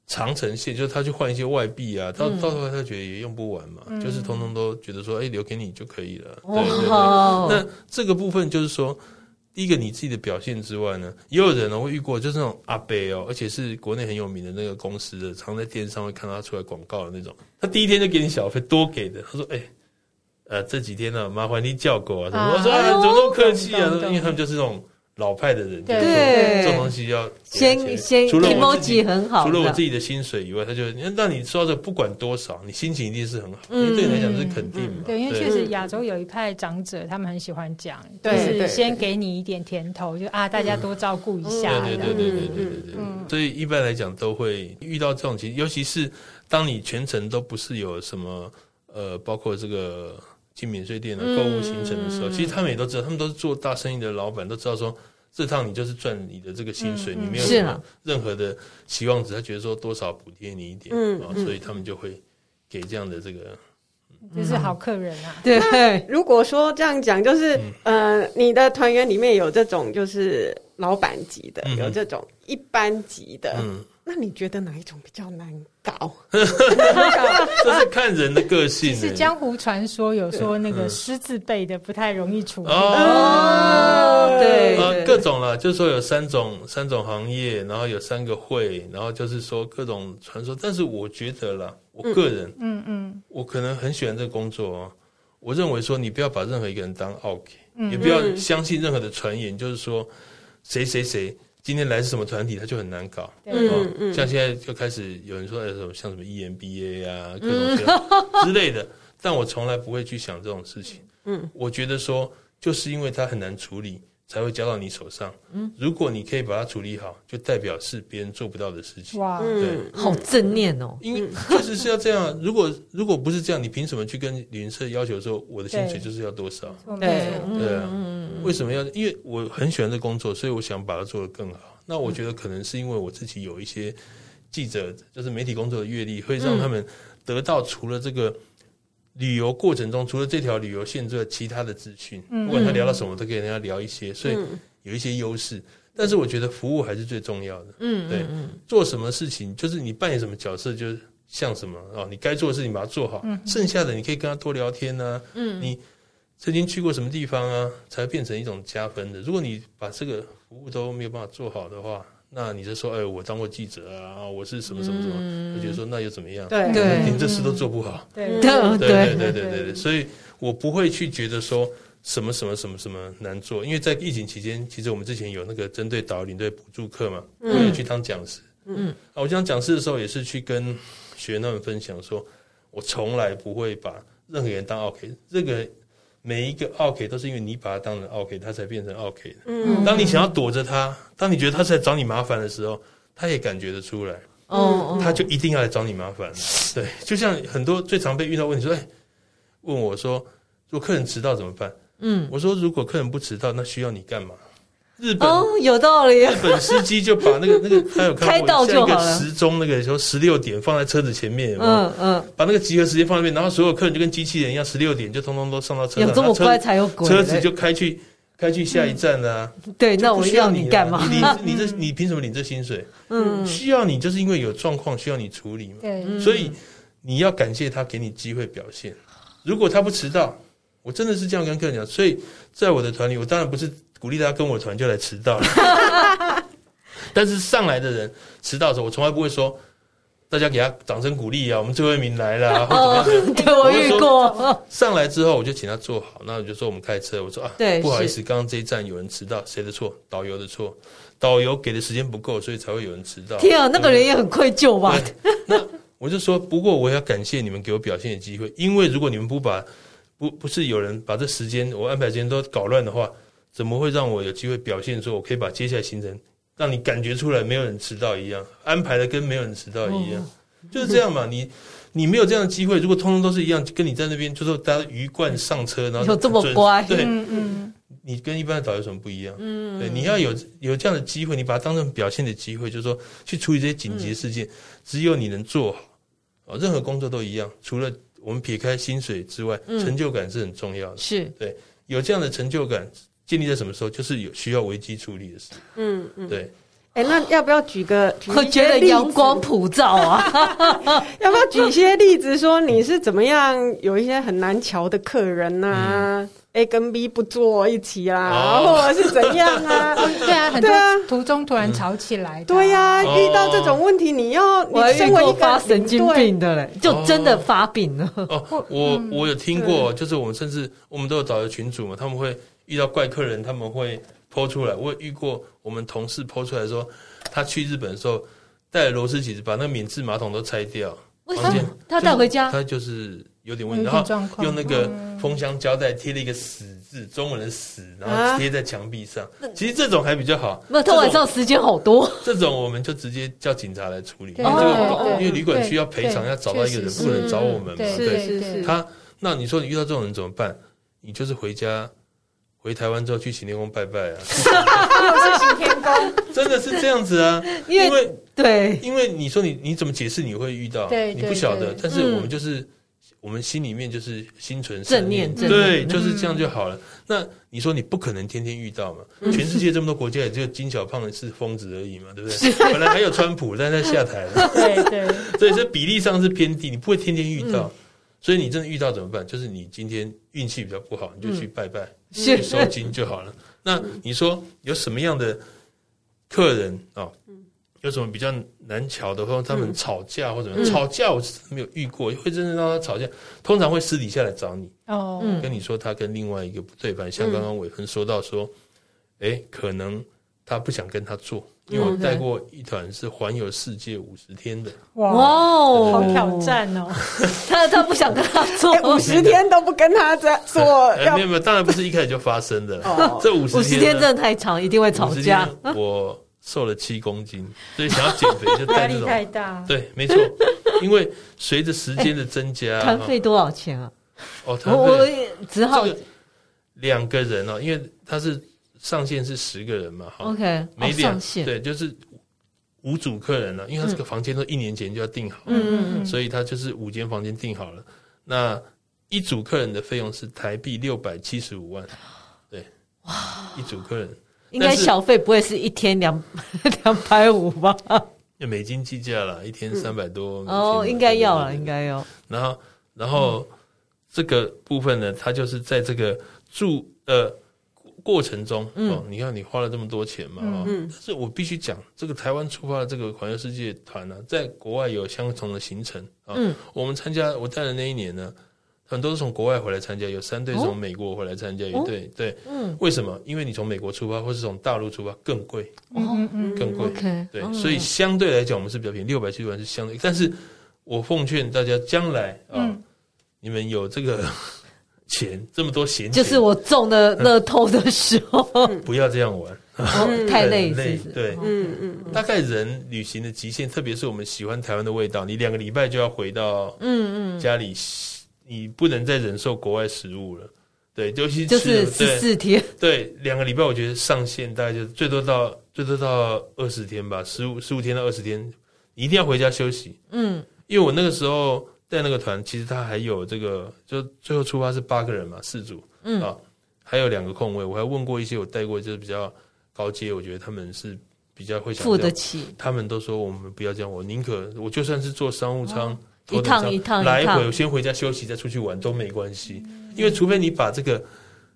长城线，就是他去换一些外币啊，到到头来他觉得也用不完嘛，就是通通都觉得说，哎，留给你就可以了。对对对。那这个部分就是说。第一个你自己的表现之外呢，也有人呢会遇过，就是那种阿贝哦，而且是国内很有名的那个公司的，常在电视上会看到他出来广告的那种。他第一天就给你小费，多给的。他说：“哎、欸，呃，这几天呢，麻烦你叫狗啊什么？我说啊，那么客气啊，因为他们就是这种老派的人，对，这种东西要先先。除了几很好，除了我自己的薪水以外，他就让你说的不管多少，你心情一定是很好，嗯，对你来讲是肯定嘛。对，因为确实亚洲有一派长者，他们很喜欢讲，就是先给你一点甜头，就啊，大家多照顾一下。对对对对对对对。所以一般来讲，都会遇到这种情况，尤其是当你全程都不是有什么，呃，包括这个。进免税店的购物行程的时候，嗯、其实他们也都知道，他们都是做大生意的老板，都知道说这趟你就是赚你的这个薪水，嗯、你没有什么任何的期望值，他觉得说多少补贴你一点，嗯，所以他们就会给这样的这个，就是好客人啊。对，如果说这样讲，就是、嗯、呃，你的团员里面有这种就是老板级的，嗯、有这种一般级的，嗯。那你觉得哪一种比较难搞？这是看人的个性。是江湖传说有说那个狮字辈的不太容易处理。哦，对，各种了，就是说有三种三种行业，然后有三个会，然后就是说各种传说。但是我觉得啦，我个人，嗯嗯，我可能很喜欢这个工作哦。我认为说，你不要把任何一个人当 OK，也不要相信任何的传言，就是说谁谁谁。今天来是什么团体，他就很难搞。嗯嗯，像现在就开始有人说有什么像什么 EMBA 啊，各种各样之类的，但我从来不会去想这种事情。嗯，我觉得说就是因为他很难处理，才会交到你手上。嗯，如果你可以把它处理好，就代表是别人做不到的事情。哇，对，好正念哦。因为确实是要这样。如果如果不是这样，你凭什么去跟旅行社要求说我的薪水就是要多少？对对啊。为什么要？因为我很喜欢这工作，所以我想把它做得更好。那我觉得可能是因为我自己有一些记者，就是媒体工作的阅历，会让他们得到除了这个旅游过程中，除了这条旅游线之外，其他的资讯。不管他聊到什么，都可以跟人家聊一些，所以有一些优势。但是我觉得服务还是最重要的。嗯，对，做什么事情就是你扮演什么角色，就是像什么哦，你该做的事情把它做好，剩下的你可以跟他多聊天呢。嗯，你。曾经去过什么地方啊？才变成一种加分的。如果你把这个服务都没有办法做好的话，那你就说，哎，我当过记者啊，我是什么什么什么，嗯、我觉得说那又怎么样？对对，连这事都做不好。对对对对对对对，所以我不会去觉得说什么什么什么什么难做，因为在疫情期间，其实我们之前有那个针对导游领队补助课嘛，我也去当讲师。嗯，啊，我当讲师的时候也是去跟学员他们分享说，我从来不会把任何人当 OK，这个。每一个 OK 都是因为你把他当成 OK，他才变成 OK 的。嗯，当你想要躲着他，当你觉得他是来找你麻烦的时候，他也感觉得出来。哦，他就一定要来找你麻烦。对，就像很多最常被遇到问题说，哎，问我说，如果客人迟到怎么办？嗯，我说如果客人不迟到，那需要你干嘛？日本哦，有道理。日本司机就把那个那个 他有看过像一个时钟，那个说十六点放在车子前面，嗯嗯，把那个集合时间放在那边，然后所有客人就跟机器人一样，十六点就通通都上到车上。有这么快才有鬼？车子就开去开去下一站啊。对，那我需要你干嘛？你你这你凭什么领这薪水？嗯，需要你就是因为有状况需要你处理嘛。对，所以你要感谢他给你机会表现。如果他不迟到，我真的是这样跟客人讲。所以在我的团里，我当然不是。鼓励大家跟我团就来迟到了，但是上来的人迟到的时候，我从来不会说大家给他掌声鼓励啊，我们最后一名来了，或怎么样？对，我遇过。上来之后，我就请他坐好，那我就说我们开车，我说啊，对，不好意思，刚刚这一站有人迟到，谁的错？导游的错，导游给的时间不够，所以才会有人迟到。天啊，那个人也很愧疚吧？那我就说，不过我要感谢你们给我表现的机会，因为如果你们不把不不是有人把这时间我安排时间都搞乱的话。怎么会让我有机会表现说，我可以把接下来行程让你感觉出来没有人迟到一样，安排的跟没有人迟到一样，就是这样嘛？你你没有这样的机会，如果通通都是一样，跟你在那边就说大家鱼贯上车，然后有这么乖，对，你跟一般的导游有什么不一样？嗯，对，你要有有这样的机会，你把它当成表现的机会，就是说去处理这些紧急事件，只有你能做好啊。任何工作都一样，除了我们撇开薪水之外，成就感是很重要的。是对，有这样的成就感。建立在什么时候？就是有需要危机处理的时候。嗯嗯，对。哎，那要不要举个？举我觉得阳光普照啊！要不要举一些例子，说你是怎么样有一些很难瞧的客人呐、啊嗯、？A 跟 B 不坐一起啊，哦、或者是怎样啊？对啊，很多途中突然吵起来、啊。对呀、啊，遇到这种问题，你要你身为一个发神经病的嘞，就真的发病了。哦，我我有听过，就是我们甚至我们都有导游群主嘛，他们会。遇到怪客人，他们会 po 出来。我有遇过我们同事 po 出来说，他去日本的时候带了螺丝起子，把那个免治马桶都拆掉。为什么？他带回家？他就是有点问题，然后用那个封箱胶带贴了一个“死”字，中文的“死”，然后贴在墙壁上。其实这种还比较好。那他晚上时间好多。这种我们就直接叫警察来处理，因为这个因为旅馆需要赔偿，要找到一个人，不能找我们嘛。对，他那你说你遇到这种人怎么办？你就是回家。回台湾之后去行天宫拜拜啊！又是行天宫，真的是这样子啊！因为，对，因为你说你你怎么解释你会遇到？对，你不晓得。但是我们就是、嗯、我们心里面就是心存正念，对，就是这样就好了。嗯、那你说你不可能天天遇到嘛？嗯、全世界这么多国家，也只有金小胖是疯子而已嘛，对不对？本来还有川普，但他下台了。对 对，所以这比例上是偏低，你不会天天遇到。嗯所以你真的遇到怎么办？就是你今天运气比较不好，你就去拜拜，嗯、去收金就好了。那你说有什么样的客人啊？哦嗯、有什么比较难瞧的，或者他们吵架或者怎么吵架我是没有遇过，会真正让他吵架，通常会私底下来找你哦，跟你说他跟另外一个不对盘，像刚刚伟芬说到说，哎、欸，可能他不想跟他做。因为我带过一团是环游世界五十天的，哇哦，好挑战哦！他他不想跟他做五十天都不跟他在做，没有没有，当然不是一开始就发生的。这五十天真的太长，一定会吵架。我瘦了七公斤，所以想要减肥就带这种。压力太大，对，没错。因为随着时间的增加，团费多少钱啊？哦，我我只好两个人哦，因为他是。上限是十个人嘛？哈，OK，没两对，就是五组客人了，因为他这个房间都一年前就要订好，嗯嗯，所以他就是五间房间订好了。那一组客人的费用是台币六百七十五万，对，哇，一组客人应该小费不会是一天两 两百五吧？要美金计价了，一天三百多哦，应该要了，应该要。然后，然后这个部分呢，它就是在这个住呃。过程中，哦，你看你花了这么多钱嘛，啊，但是我必须讲，这个台湾出发的这个环游世界团呢，在国外有相同的行程啊。我们参加我带的那一年呢，很多是从国外回来参加，有三队从美国回来参加一队，对，嗯，为什么？因为你从美国出发或是从大陆出发更贵，哦，更贵，对，所以相对来讲我们是比较便宜，六百七十万是相对，但是我奉劝大家将来啊，你们有这个。钱这么多闲钱，就是我中的乐透的时候，不要这样玩，太累，累。对，嗯嗯，大概人旅行的极限，特别是我们喜欢台湾的味道，你两个礼拜就要回到嗯嗯家里，你不能再忍受国外食物了。对，尤其就是十四天，对，两个礼拜，我觉得上限大概就最多到最多到二十天吧，十五十五天到二十天，你一定要回家休息。嗯，因为我那个时候。带那个团，其实他还有这个，就最后出发是八个人嘛，四组，嗯啊，还有两个空位。我还问过一些我带过，就是比较高阶，我觉得他们是比较会想付得起。他们都说我们不要这样，我宁可我就算是坐商务舱，哦、一趟一趟来回，我先回家休息，再出去玩都没关系。嗯、因为除非你把这个。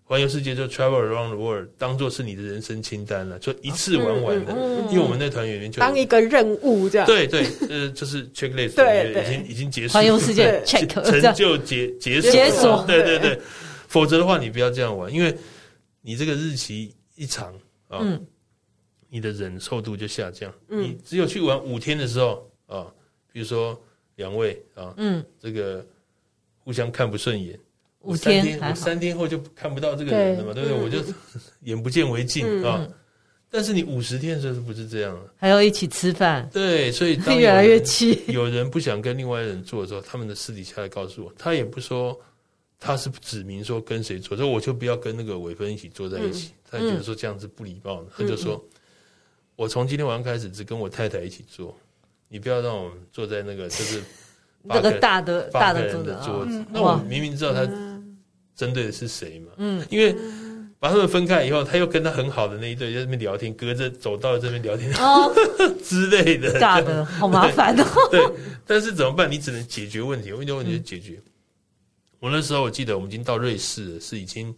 环游世界就 travel around the world，当做是你的人生清单了，就一次玩完的。因为我们那团员就当一个任务这样。对对，呃，就是 checklist，对，已经已经结束。环游世界 check 成就结结束。解锁。对对对，否则的话你不要这样玩，因为你这个日期一长啊，你的忍受度就下降。你只有去玩五天的时候啊，比如说两位啊，嗯，这个互相看不顺眼。我三天，我三天后就看不到这个人了嘛，对不对？我就眼不见为净啊。但是你五十天的时候是不是这样？还要一起吃饭？对，所以越来越气。有人不想跟另外一人坐的时候，他们的私底下来告诉我，他也不说他是指明说跟谁坐，所以我就不要跟那个伟芬一起坐在一起。他觉得说这样子不礼貌，他就说，我从今天晚上开始只跟我太太一起坐，你不要让我坐在那个就是 那个大的大的桌子。那我明明知道他。针对的是谁嘛？嗯，因为把他们分开以后，他又跟他很好的那一对在那边聊天，隔着走道这边聊天哦 之类的，大的好麻烦哦。对，但是怎么办？你只能解决问题，问题问题就解决。我那时候我记得我们已经到瑞士了，是已经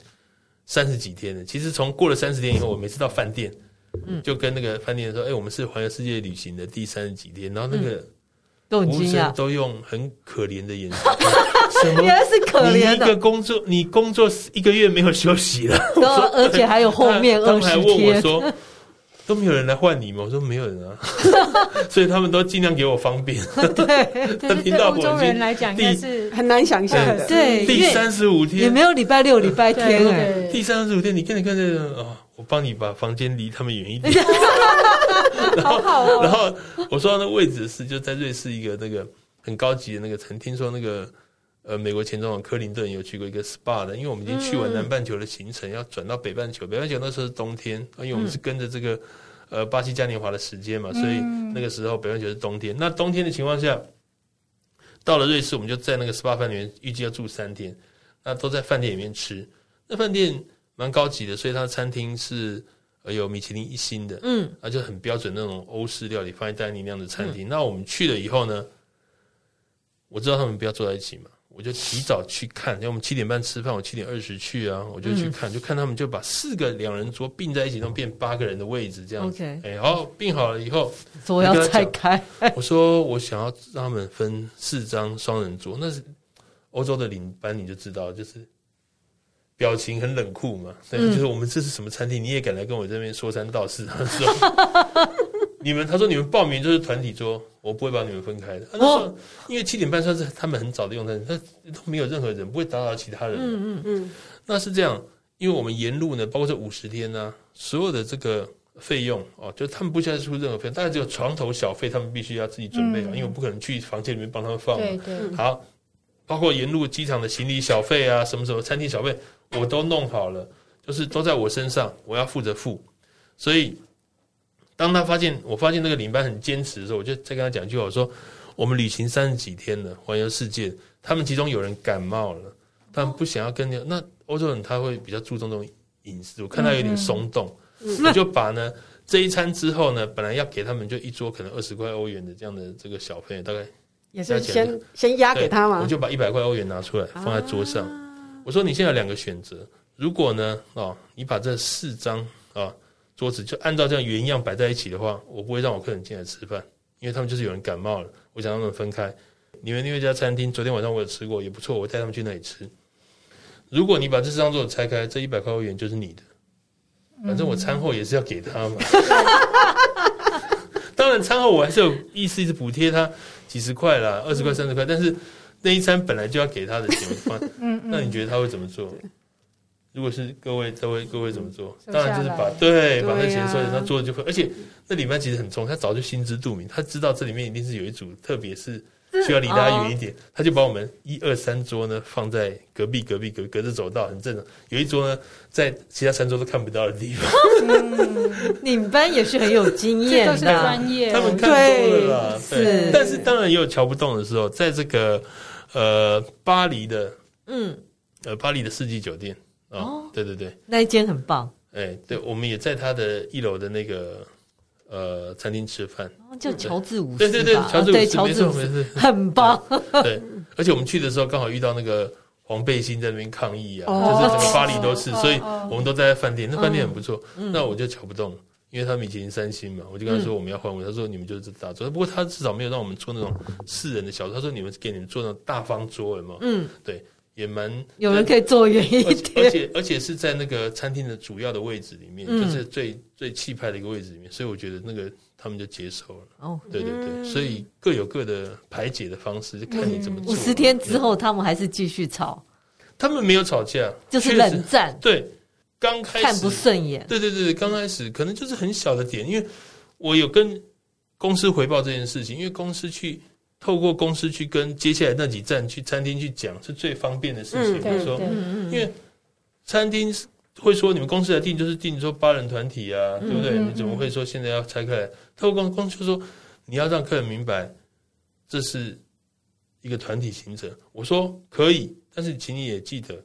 三十几天了。其实从过了三十天以后，我每次到饭店，嗯，就跟那个饭店说：“哎，我们是环游世界旅行的第三十几天。”然后那个。都用很可怜的眼神，原来是可怜的。你一个工作，你工作一个月没有休息了，而且还有后面二十天。问我说，都没有人来换你吗？我说没有人啊，所以他们都尽量给我方便。对，对 听到欧洲人来讲，第是很难想象的。对，第三十五天也没有礼拜六、礼拜天哎。第三十五天，你看，你看这个啊，我帮你把房间离他们远一点。好好哦。然后我说那位置是就在瑞士一个那个很高级的那个城，听说那个呃美国前总统克林顿有去过一个 SPA 的，因为我们已经去完南半球的行程，要转到北半球。北半球那时候是冬天，因为我们是跟着这个呃巴西嘉年华的时间嘛，所以那个时候北半球是冬天。那冬天的情况下，到了瑞士，我们就在那个 SPA 饭店，预计要住三天，那都在饭店里面吃。那饭店蛮高级的，所以它的餐厅是。有米其林一星的，嗯，那就很标准那种欧式料理，放在 dining 那样的餐厅。嗯、那我们去了以后呢，我知道他们不要坐在一起嘛，我就提早去看。因为我们七点半吃饭，我七点二十去啊，我就去看，嗯、就看他们就把四个两人桌并在一起，都变八个人的位置这样子。哎好，并好了以后，桌要拆开。我说我想要让他们分四张双人桌，那是欧洲的领班，你就知道就是。表情很冷酷嘛，对，就是我们这是什么餐厅，你也敢来跟我这边说三道四？他说你们，他说你们报名就是团体桌，我不会把你们分开的。那时候，因为七点半算是他们很早的用餐，他都没有任何人，不会打扰其他人。嗯嗯嗯，那是这样，因为我们沿路呢，包括这五十天呢，所有的这个费用哦，就他们不需要出任何费用，大概只有床头小费，他们必须要自己准备好，因为我不可能去房间里面帮他们放。对对，好，包括沿路机场的行李小费啊，什么什么餐厅小费。我都弄好了，就是都在我身上，我要负责付。所以，当他发现我发现那个领班很坚持的时候，我就再跟他讲一句话，我说：“我们旅行三十几天了，环游世界，他们其中有人感冒了，他们不想要跟你。那欧洲人他会比较注重这种饮食，我看他有点松动，我就把呢这一餐之后呢，本来要给他们就一桌可能二十块欧元的这样的这个小朋友，大概也是先先压给他嘛，我就把一百块欧元拿出来放在桌上。啊”我说：“你现在有两个选择，如果呢，哦，你把这四张啊桌子就按照这样原样摆在一起的话，我不会让我客人进来吃饭，因为他们就是有人感冒了，我想让他们分开。你们另外一家餐厅昨天晚上我有吃过，也不错，我带他们去那里吃。如果你把这四张桌子拆开，这一百块欧元就是你的，反正我餐后也是要给他嘛。当然餐后我还是有意思，一直补贴他几十块啦，二十块、三十块，但是那一餐本来就要给他的钱，那你觉得他会怎么做？如果是各位，各位，各位怎么做？当然就是把对，把那钱收在他桌子就会，而且那里面其实很重，他早就心知肚明，他知道这里面一定是有一组，特别是需要离他远一点，他就把我们一二三桌呢放在隔壁，隔壁，隔隔着走道，很正常。有一桌呢在其他三桌都看不到的地方。你们班也是很有经验的，专业，他们看多了啦。对，但是当然也有瞧不动的时候，在这个呃巴黎的，嗯，呃巴黎的四季酒店。哦，对对对，那一间很棒。哎，对，我们也在他的一楼的那个呃餐厅吃饭，叫乔治五世。对对对，乔治五世，没错没错，很棒。对，而且我们去的时候刚好遇到那个黄背心在那边抗议啊，就是整个巴黎都是，所以我们都在饭店，那饭店很不错。那我就瞧不动，因为他米其林三星嘛，我就跟他说我们要换位，他说你们就是大桌，不过他至少没有让我们坐那种四人的小桌，他说你们给你们坐那种大方桌，有没有？嗯，对。也蛮有人可以坐远一点，而且而且是在那个餐厅的主要的位置里面，嗯、就是最最气派的一个位置里面，所以我觉得那个他们就接受了。哦，对对对，所以各有各的排解的方式，就看你怎么做。五十天之后，他们还是继续吵？他们没有吵架，就是冷战。对，刚开始看不顺眼。对对对，刚开始可能就是很小的点，因为我有跟公司回报这件事情，因为公司去。透过公司去跟接下来那几站去餐厅去讲是最方便的事情。比如说，因为餐厅会说你们公司来订就是订说八人团体啊，对不对？你怎么会说现在要拆开来？透过公公司就说你要让客人明白这是一个团体行程。我说可以，但是请你也记得，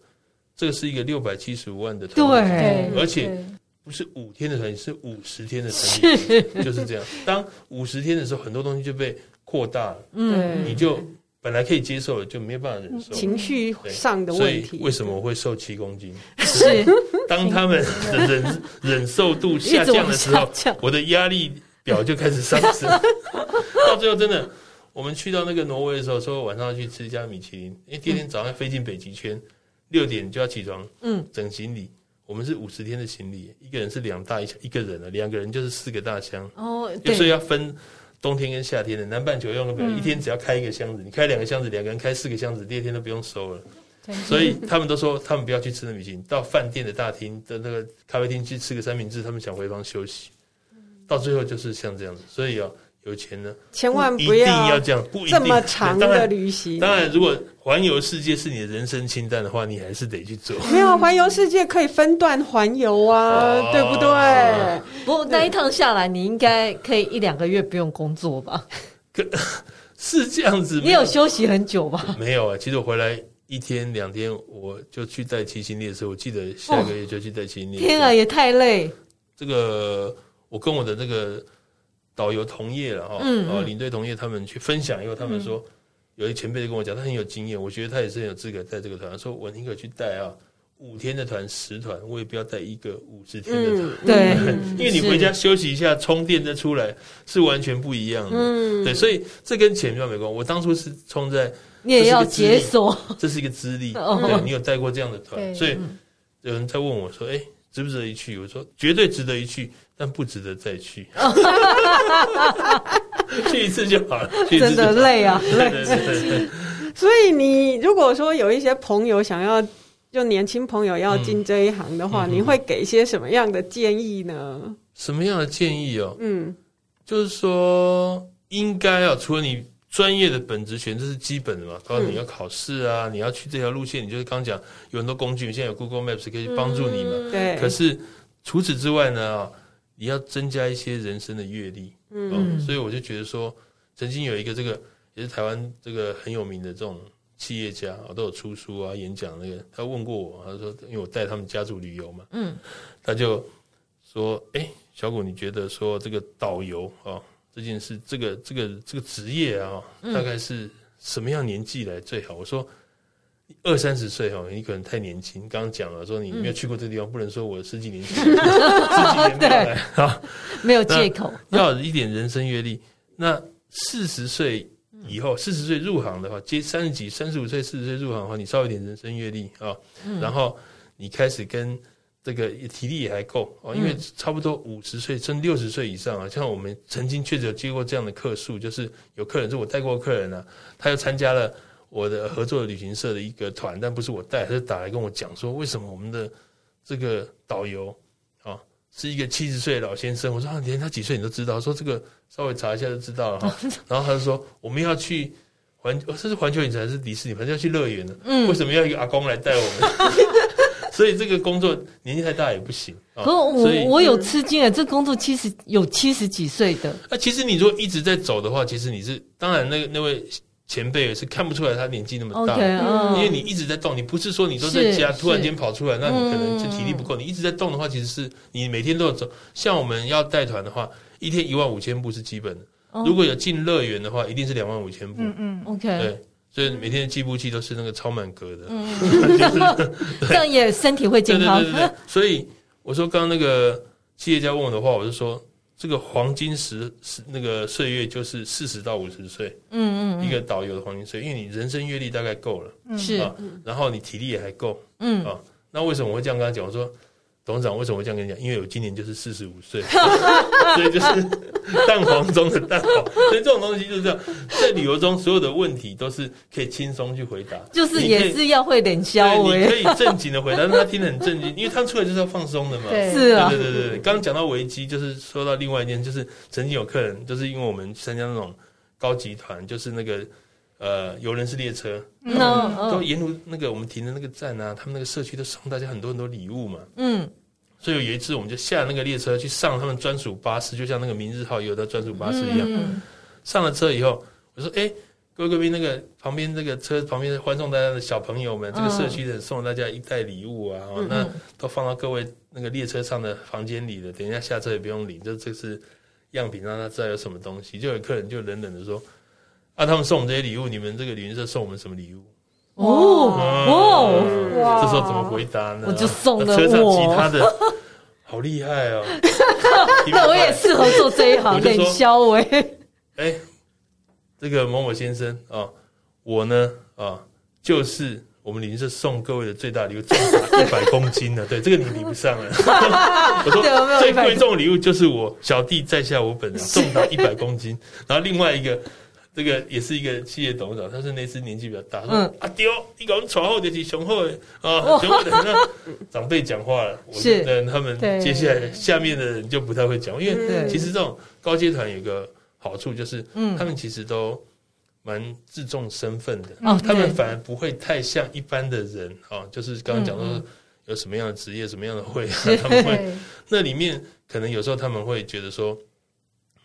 这个是一个六百七十五万的团体，而且不是五天的团体，是五十天的团体，就是这样。当五十天的时候，很多东西就被。扩大了，嗯，你就本来可以接受的，就没办法忍受情绪上的问题。所以为什么我会瘦七公斤？是当他们的忍 忍受度下降的时候，我的压力表就开始上升。到最后，真的，我们去到那个挪威的时候，说晚上要去吃一家米其林，因为第二天早上飞进北极圈，六点就要起床，嗯，整行李。我们是五十天的行李，一个人是两大一小，一个人了，两个人就是四个大箱。哦，对，所以要分。冬天跟夏天的南半球用的表，一天只要开一个箱子，你开两个箱子，两个人开四个箱子，第二天都不用收了。所以他们都说，他们不要去吃那米其林，到饭店的大厅的那个咖啡厅去吃个三明治，他们想回房休息。到最后就是像这样子，所以哦。有钱呢，千万不要一定要这样，不一定这么长的旅行。当然，如果环游世界是你的人生清单的话，你还是得去做。没有环游世界可以分段环游啊，哦、对不对？不过那一趟下来，你应该可以一两个月不用工作吧？可 是这样子，你有休息很久吧？没有啊，其实我回来一天两天，我就去带七星列车。我记得下个月就去带七星列车。天啊，也太累！这个我跟我的那个。导游同业了哈，嗯，然后领队同业他们去分享以后，他们说，有一前辈就跟我讲，他很有经验，我觉得他也是很有资格带这个团。说我宁可去带啊五天的团十团，我也不要带一个五十天的团。对，因为你回家休息一下，充电再出来是完全不一样的。嗯，对，所以这跟钱没关系。我当初是冲在，你也要解锁，这是一个资历。对，你有带过这样的团，所以有人在问我说，哎，值不值得一去？我说绝对值得一去。但不值得再去，去一次就好了。真的累啊，累。所以你如果说有一些朋友想要，就年轻朋友要进这一行的话，嗯、你会给一些什么样的建议呢？什么样的建议哦？嗯，就是说应该啊除了你专业的本职权，这是基本的嘛。包括你要考试啊，嗯、你要去这条路线，你就是刚讲有很多工具，现在有 Google Maps 可以帮助你嘛。嗯、对。可是除此之外呢？你要增加一些人生的阅历，嗯、哦，所以我就觉得说，曾经有一个这个也是台湾这个很有名的这种企业家啊，都有出书啊、演讲那个，他问过我，他说，因为我带他们家族旅游嘛，嗯，他就说，哎，小谷，你觉得说这个导游啊这件事，这个这个这个职业啊，大概是什么样年纪来最好？我说，二三十岁哈，你可能太年轻。刚刚讲了说你没有去过这个地方，嗯、不能说我十几年前 十几年没啊，没有借口。要有一点人生阅历。那四十岁以后，四十岁入行的话，接三十几、三十五岁、四十岁入行的话，你稍微有点人生阅历啊，嗯、然后你开始跟这个体力也还够哦，因为差不多五十岁甚至六十岁以上啊，像我们曾经确实有接过这样的客诉，就是有客人是我带过客人啊，他又参加了。我的合作的旅行社的一个团，但不是我带，他是打来跟我讲说，为什么我们的这个导游啊是一个七十岁的老先生？我说啊，连他几岁你都知道？说这个稍微查一下就知道了哈。然后他就说，我们要去环，这是环球影城还是迪士尼？反正要去乐园的。嗯，为什么要一个阿公来带我们？所以这个工作年纪太大也不行。可我我有吃惊啊，这工作其实有七十几岁的。那其实你如果一直在走的话，其实你是当然那个那位。前辈也是看不出来他年纪那么大，okay, uh, 因为你一直在动，你不是说你都在家突然间跑出来，那你可能就体力不够。嗯、你一直在动的话，其实是你每天都有走。像我们要带团的话，一天一万五千步是基本的。哦、如果有进乐园的话，一定是两万五千步。嗯嗯，OK。对，所以每天的计步器都是那个超满格的。嗯，这样也身体会健康。对对对对，所以我说刚刚那个企业家问我的话，我就说。这个黄金时是那个岁月就是四十到五十岁，嗯，嗯嗯，一个导游的黄金岁，因为你人生阅历大概够了，是啊，然后你体力也还够，嗯啊，那为什么我会这样跟他讲？我说。董事长为什么会这样跟你讲？因为我今年就是四十五岁，所以就是蛋黄中的蛋黄。所以这种东西就是这样，在旅游中所有的问题都是可以轻松去回答，就是也是要会脸笑，你可以正经的回答，但他听得很正经，因为他出来就是要放松的嘛。对，是啊，对对对对。刚刚讲到危机，就是说到另外一件，就是曾经有客人，就是因为我们参加那种高级团，就是那个呃游人是列车，都沿途那个我们停的那个站啊，他们那个社区都送大家很多很多礼物嘛。嗯。所以有一次，我们就下那个列车去上他们专属巴士，就像那个明日号有的专属巴士一样。嗯、上了车以后，我说：“哎，各位贵宾，那个旁边那个车旁边欢送大家的小朋友们，这个社区的送了大家一袋礼物啊，嗯、那都放到各位那个列车上的房间里了。等一下下车也不用领，就这是样品，让他知道有什么东西。就有客人就冷冷的说：‘啊，他们送我们这些礼物，你们这个旅行社送我们什么礼物？’哦哦，哇！这时候怎么回答呢？我就送了车上其他的。”好厉害哦！那我也适合做这一行，冷销哎。哎，这个某某先生啊，我呢啊，就是我们旅行社送各位的最大礼物，重达一百公斤呢。对，这个你比不上了。我说最贵重的礼物就是我小弟在下我本人，重达一百公斤。然后另外一个。这个也是一个企业董事长，他是那次年纪比较大，说阿丢，你搞传后就是雄厚啊，雄厚的。那 长辈讲话了，我觉得他们接下来下面的人就不太会讲，因为其实这种高阶团有个好处就是，他们其实都蛮注重身份的，他们反而不会太像一般的人啊，就是刚刚讲说有什么样的职业、什么样的会，他们会那里面可能有时候他们会觉得说。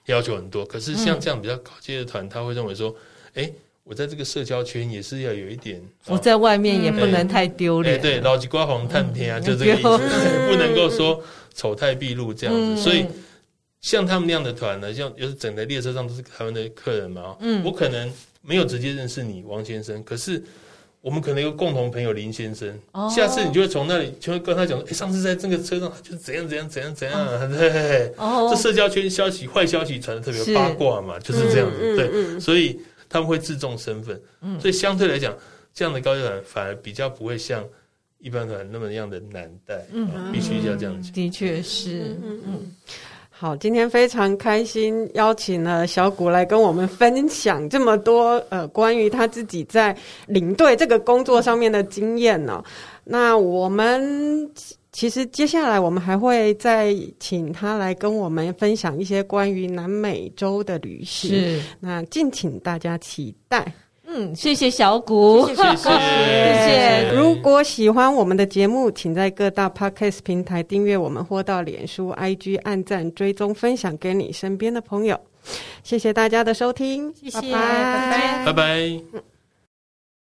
要求很多，可是像这样比较高阶的团，嗯、他会认为说：“哎、欸，我在这个社交圈也是要有一点，我在外面也不能太丢脸。欸”对，老吉瓜红探天啊，嗯、就这个意思，嗯、不能够说丑态毕露这样子。嗯、所以，像他们那样的团呢，像就是整个列车上都是他们的客人嘛。嗯，我可能没有直接认识你，王先生，可是。我们可能有共同朋友林先生，下次你就会从那里就会跟他讲说，哎，上次在这个车上就是怎样怎样怎样怎样，对，这社交圈消息坏消息传的特别八卦嘛，就是这样子，对，所以他们会自重身份，所以相对来讲，这样的高级团反而比较不会像一般团那么样的难带，嗯，必须要这样讲，的确是，嗯。嗯。好，今天非常开心，邀请了小谷来跟我们分享这么多呃关于他自己在领队这个工作上面的经验呢、哦。那我们其实接下来我们还会再请他来跟我们分享一些关于南美洲的旅行，那敬请大家期待。嗯，谢谢小谷，谢谢谢谢。如果喜欢我们的节目，请在各大 Podcast 平台订阅我们，或到脸书、IG 按赞、追踪、分享给你身边的朋友。谢谢大家的收听，谢谢，拜拜，拜拜。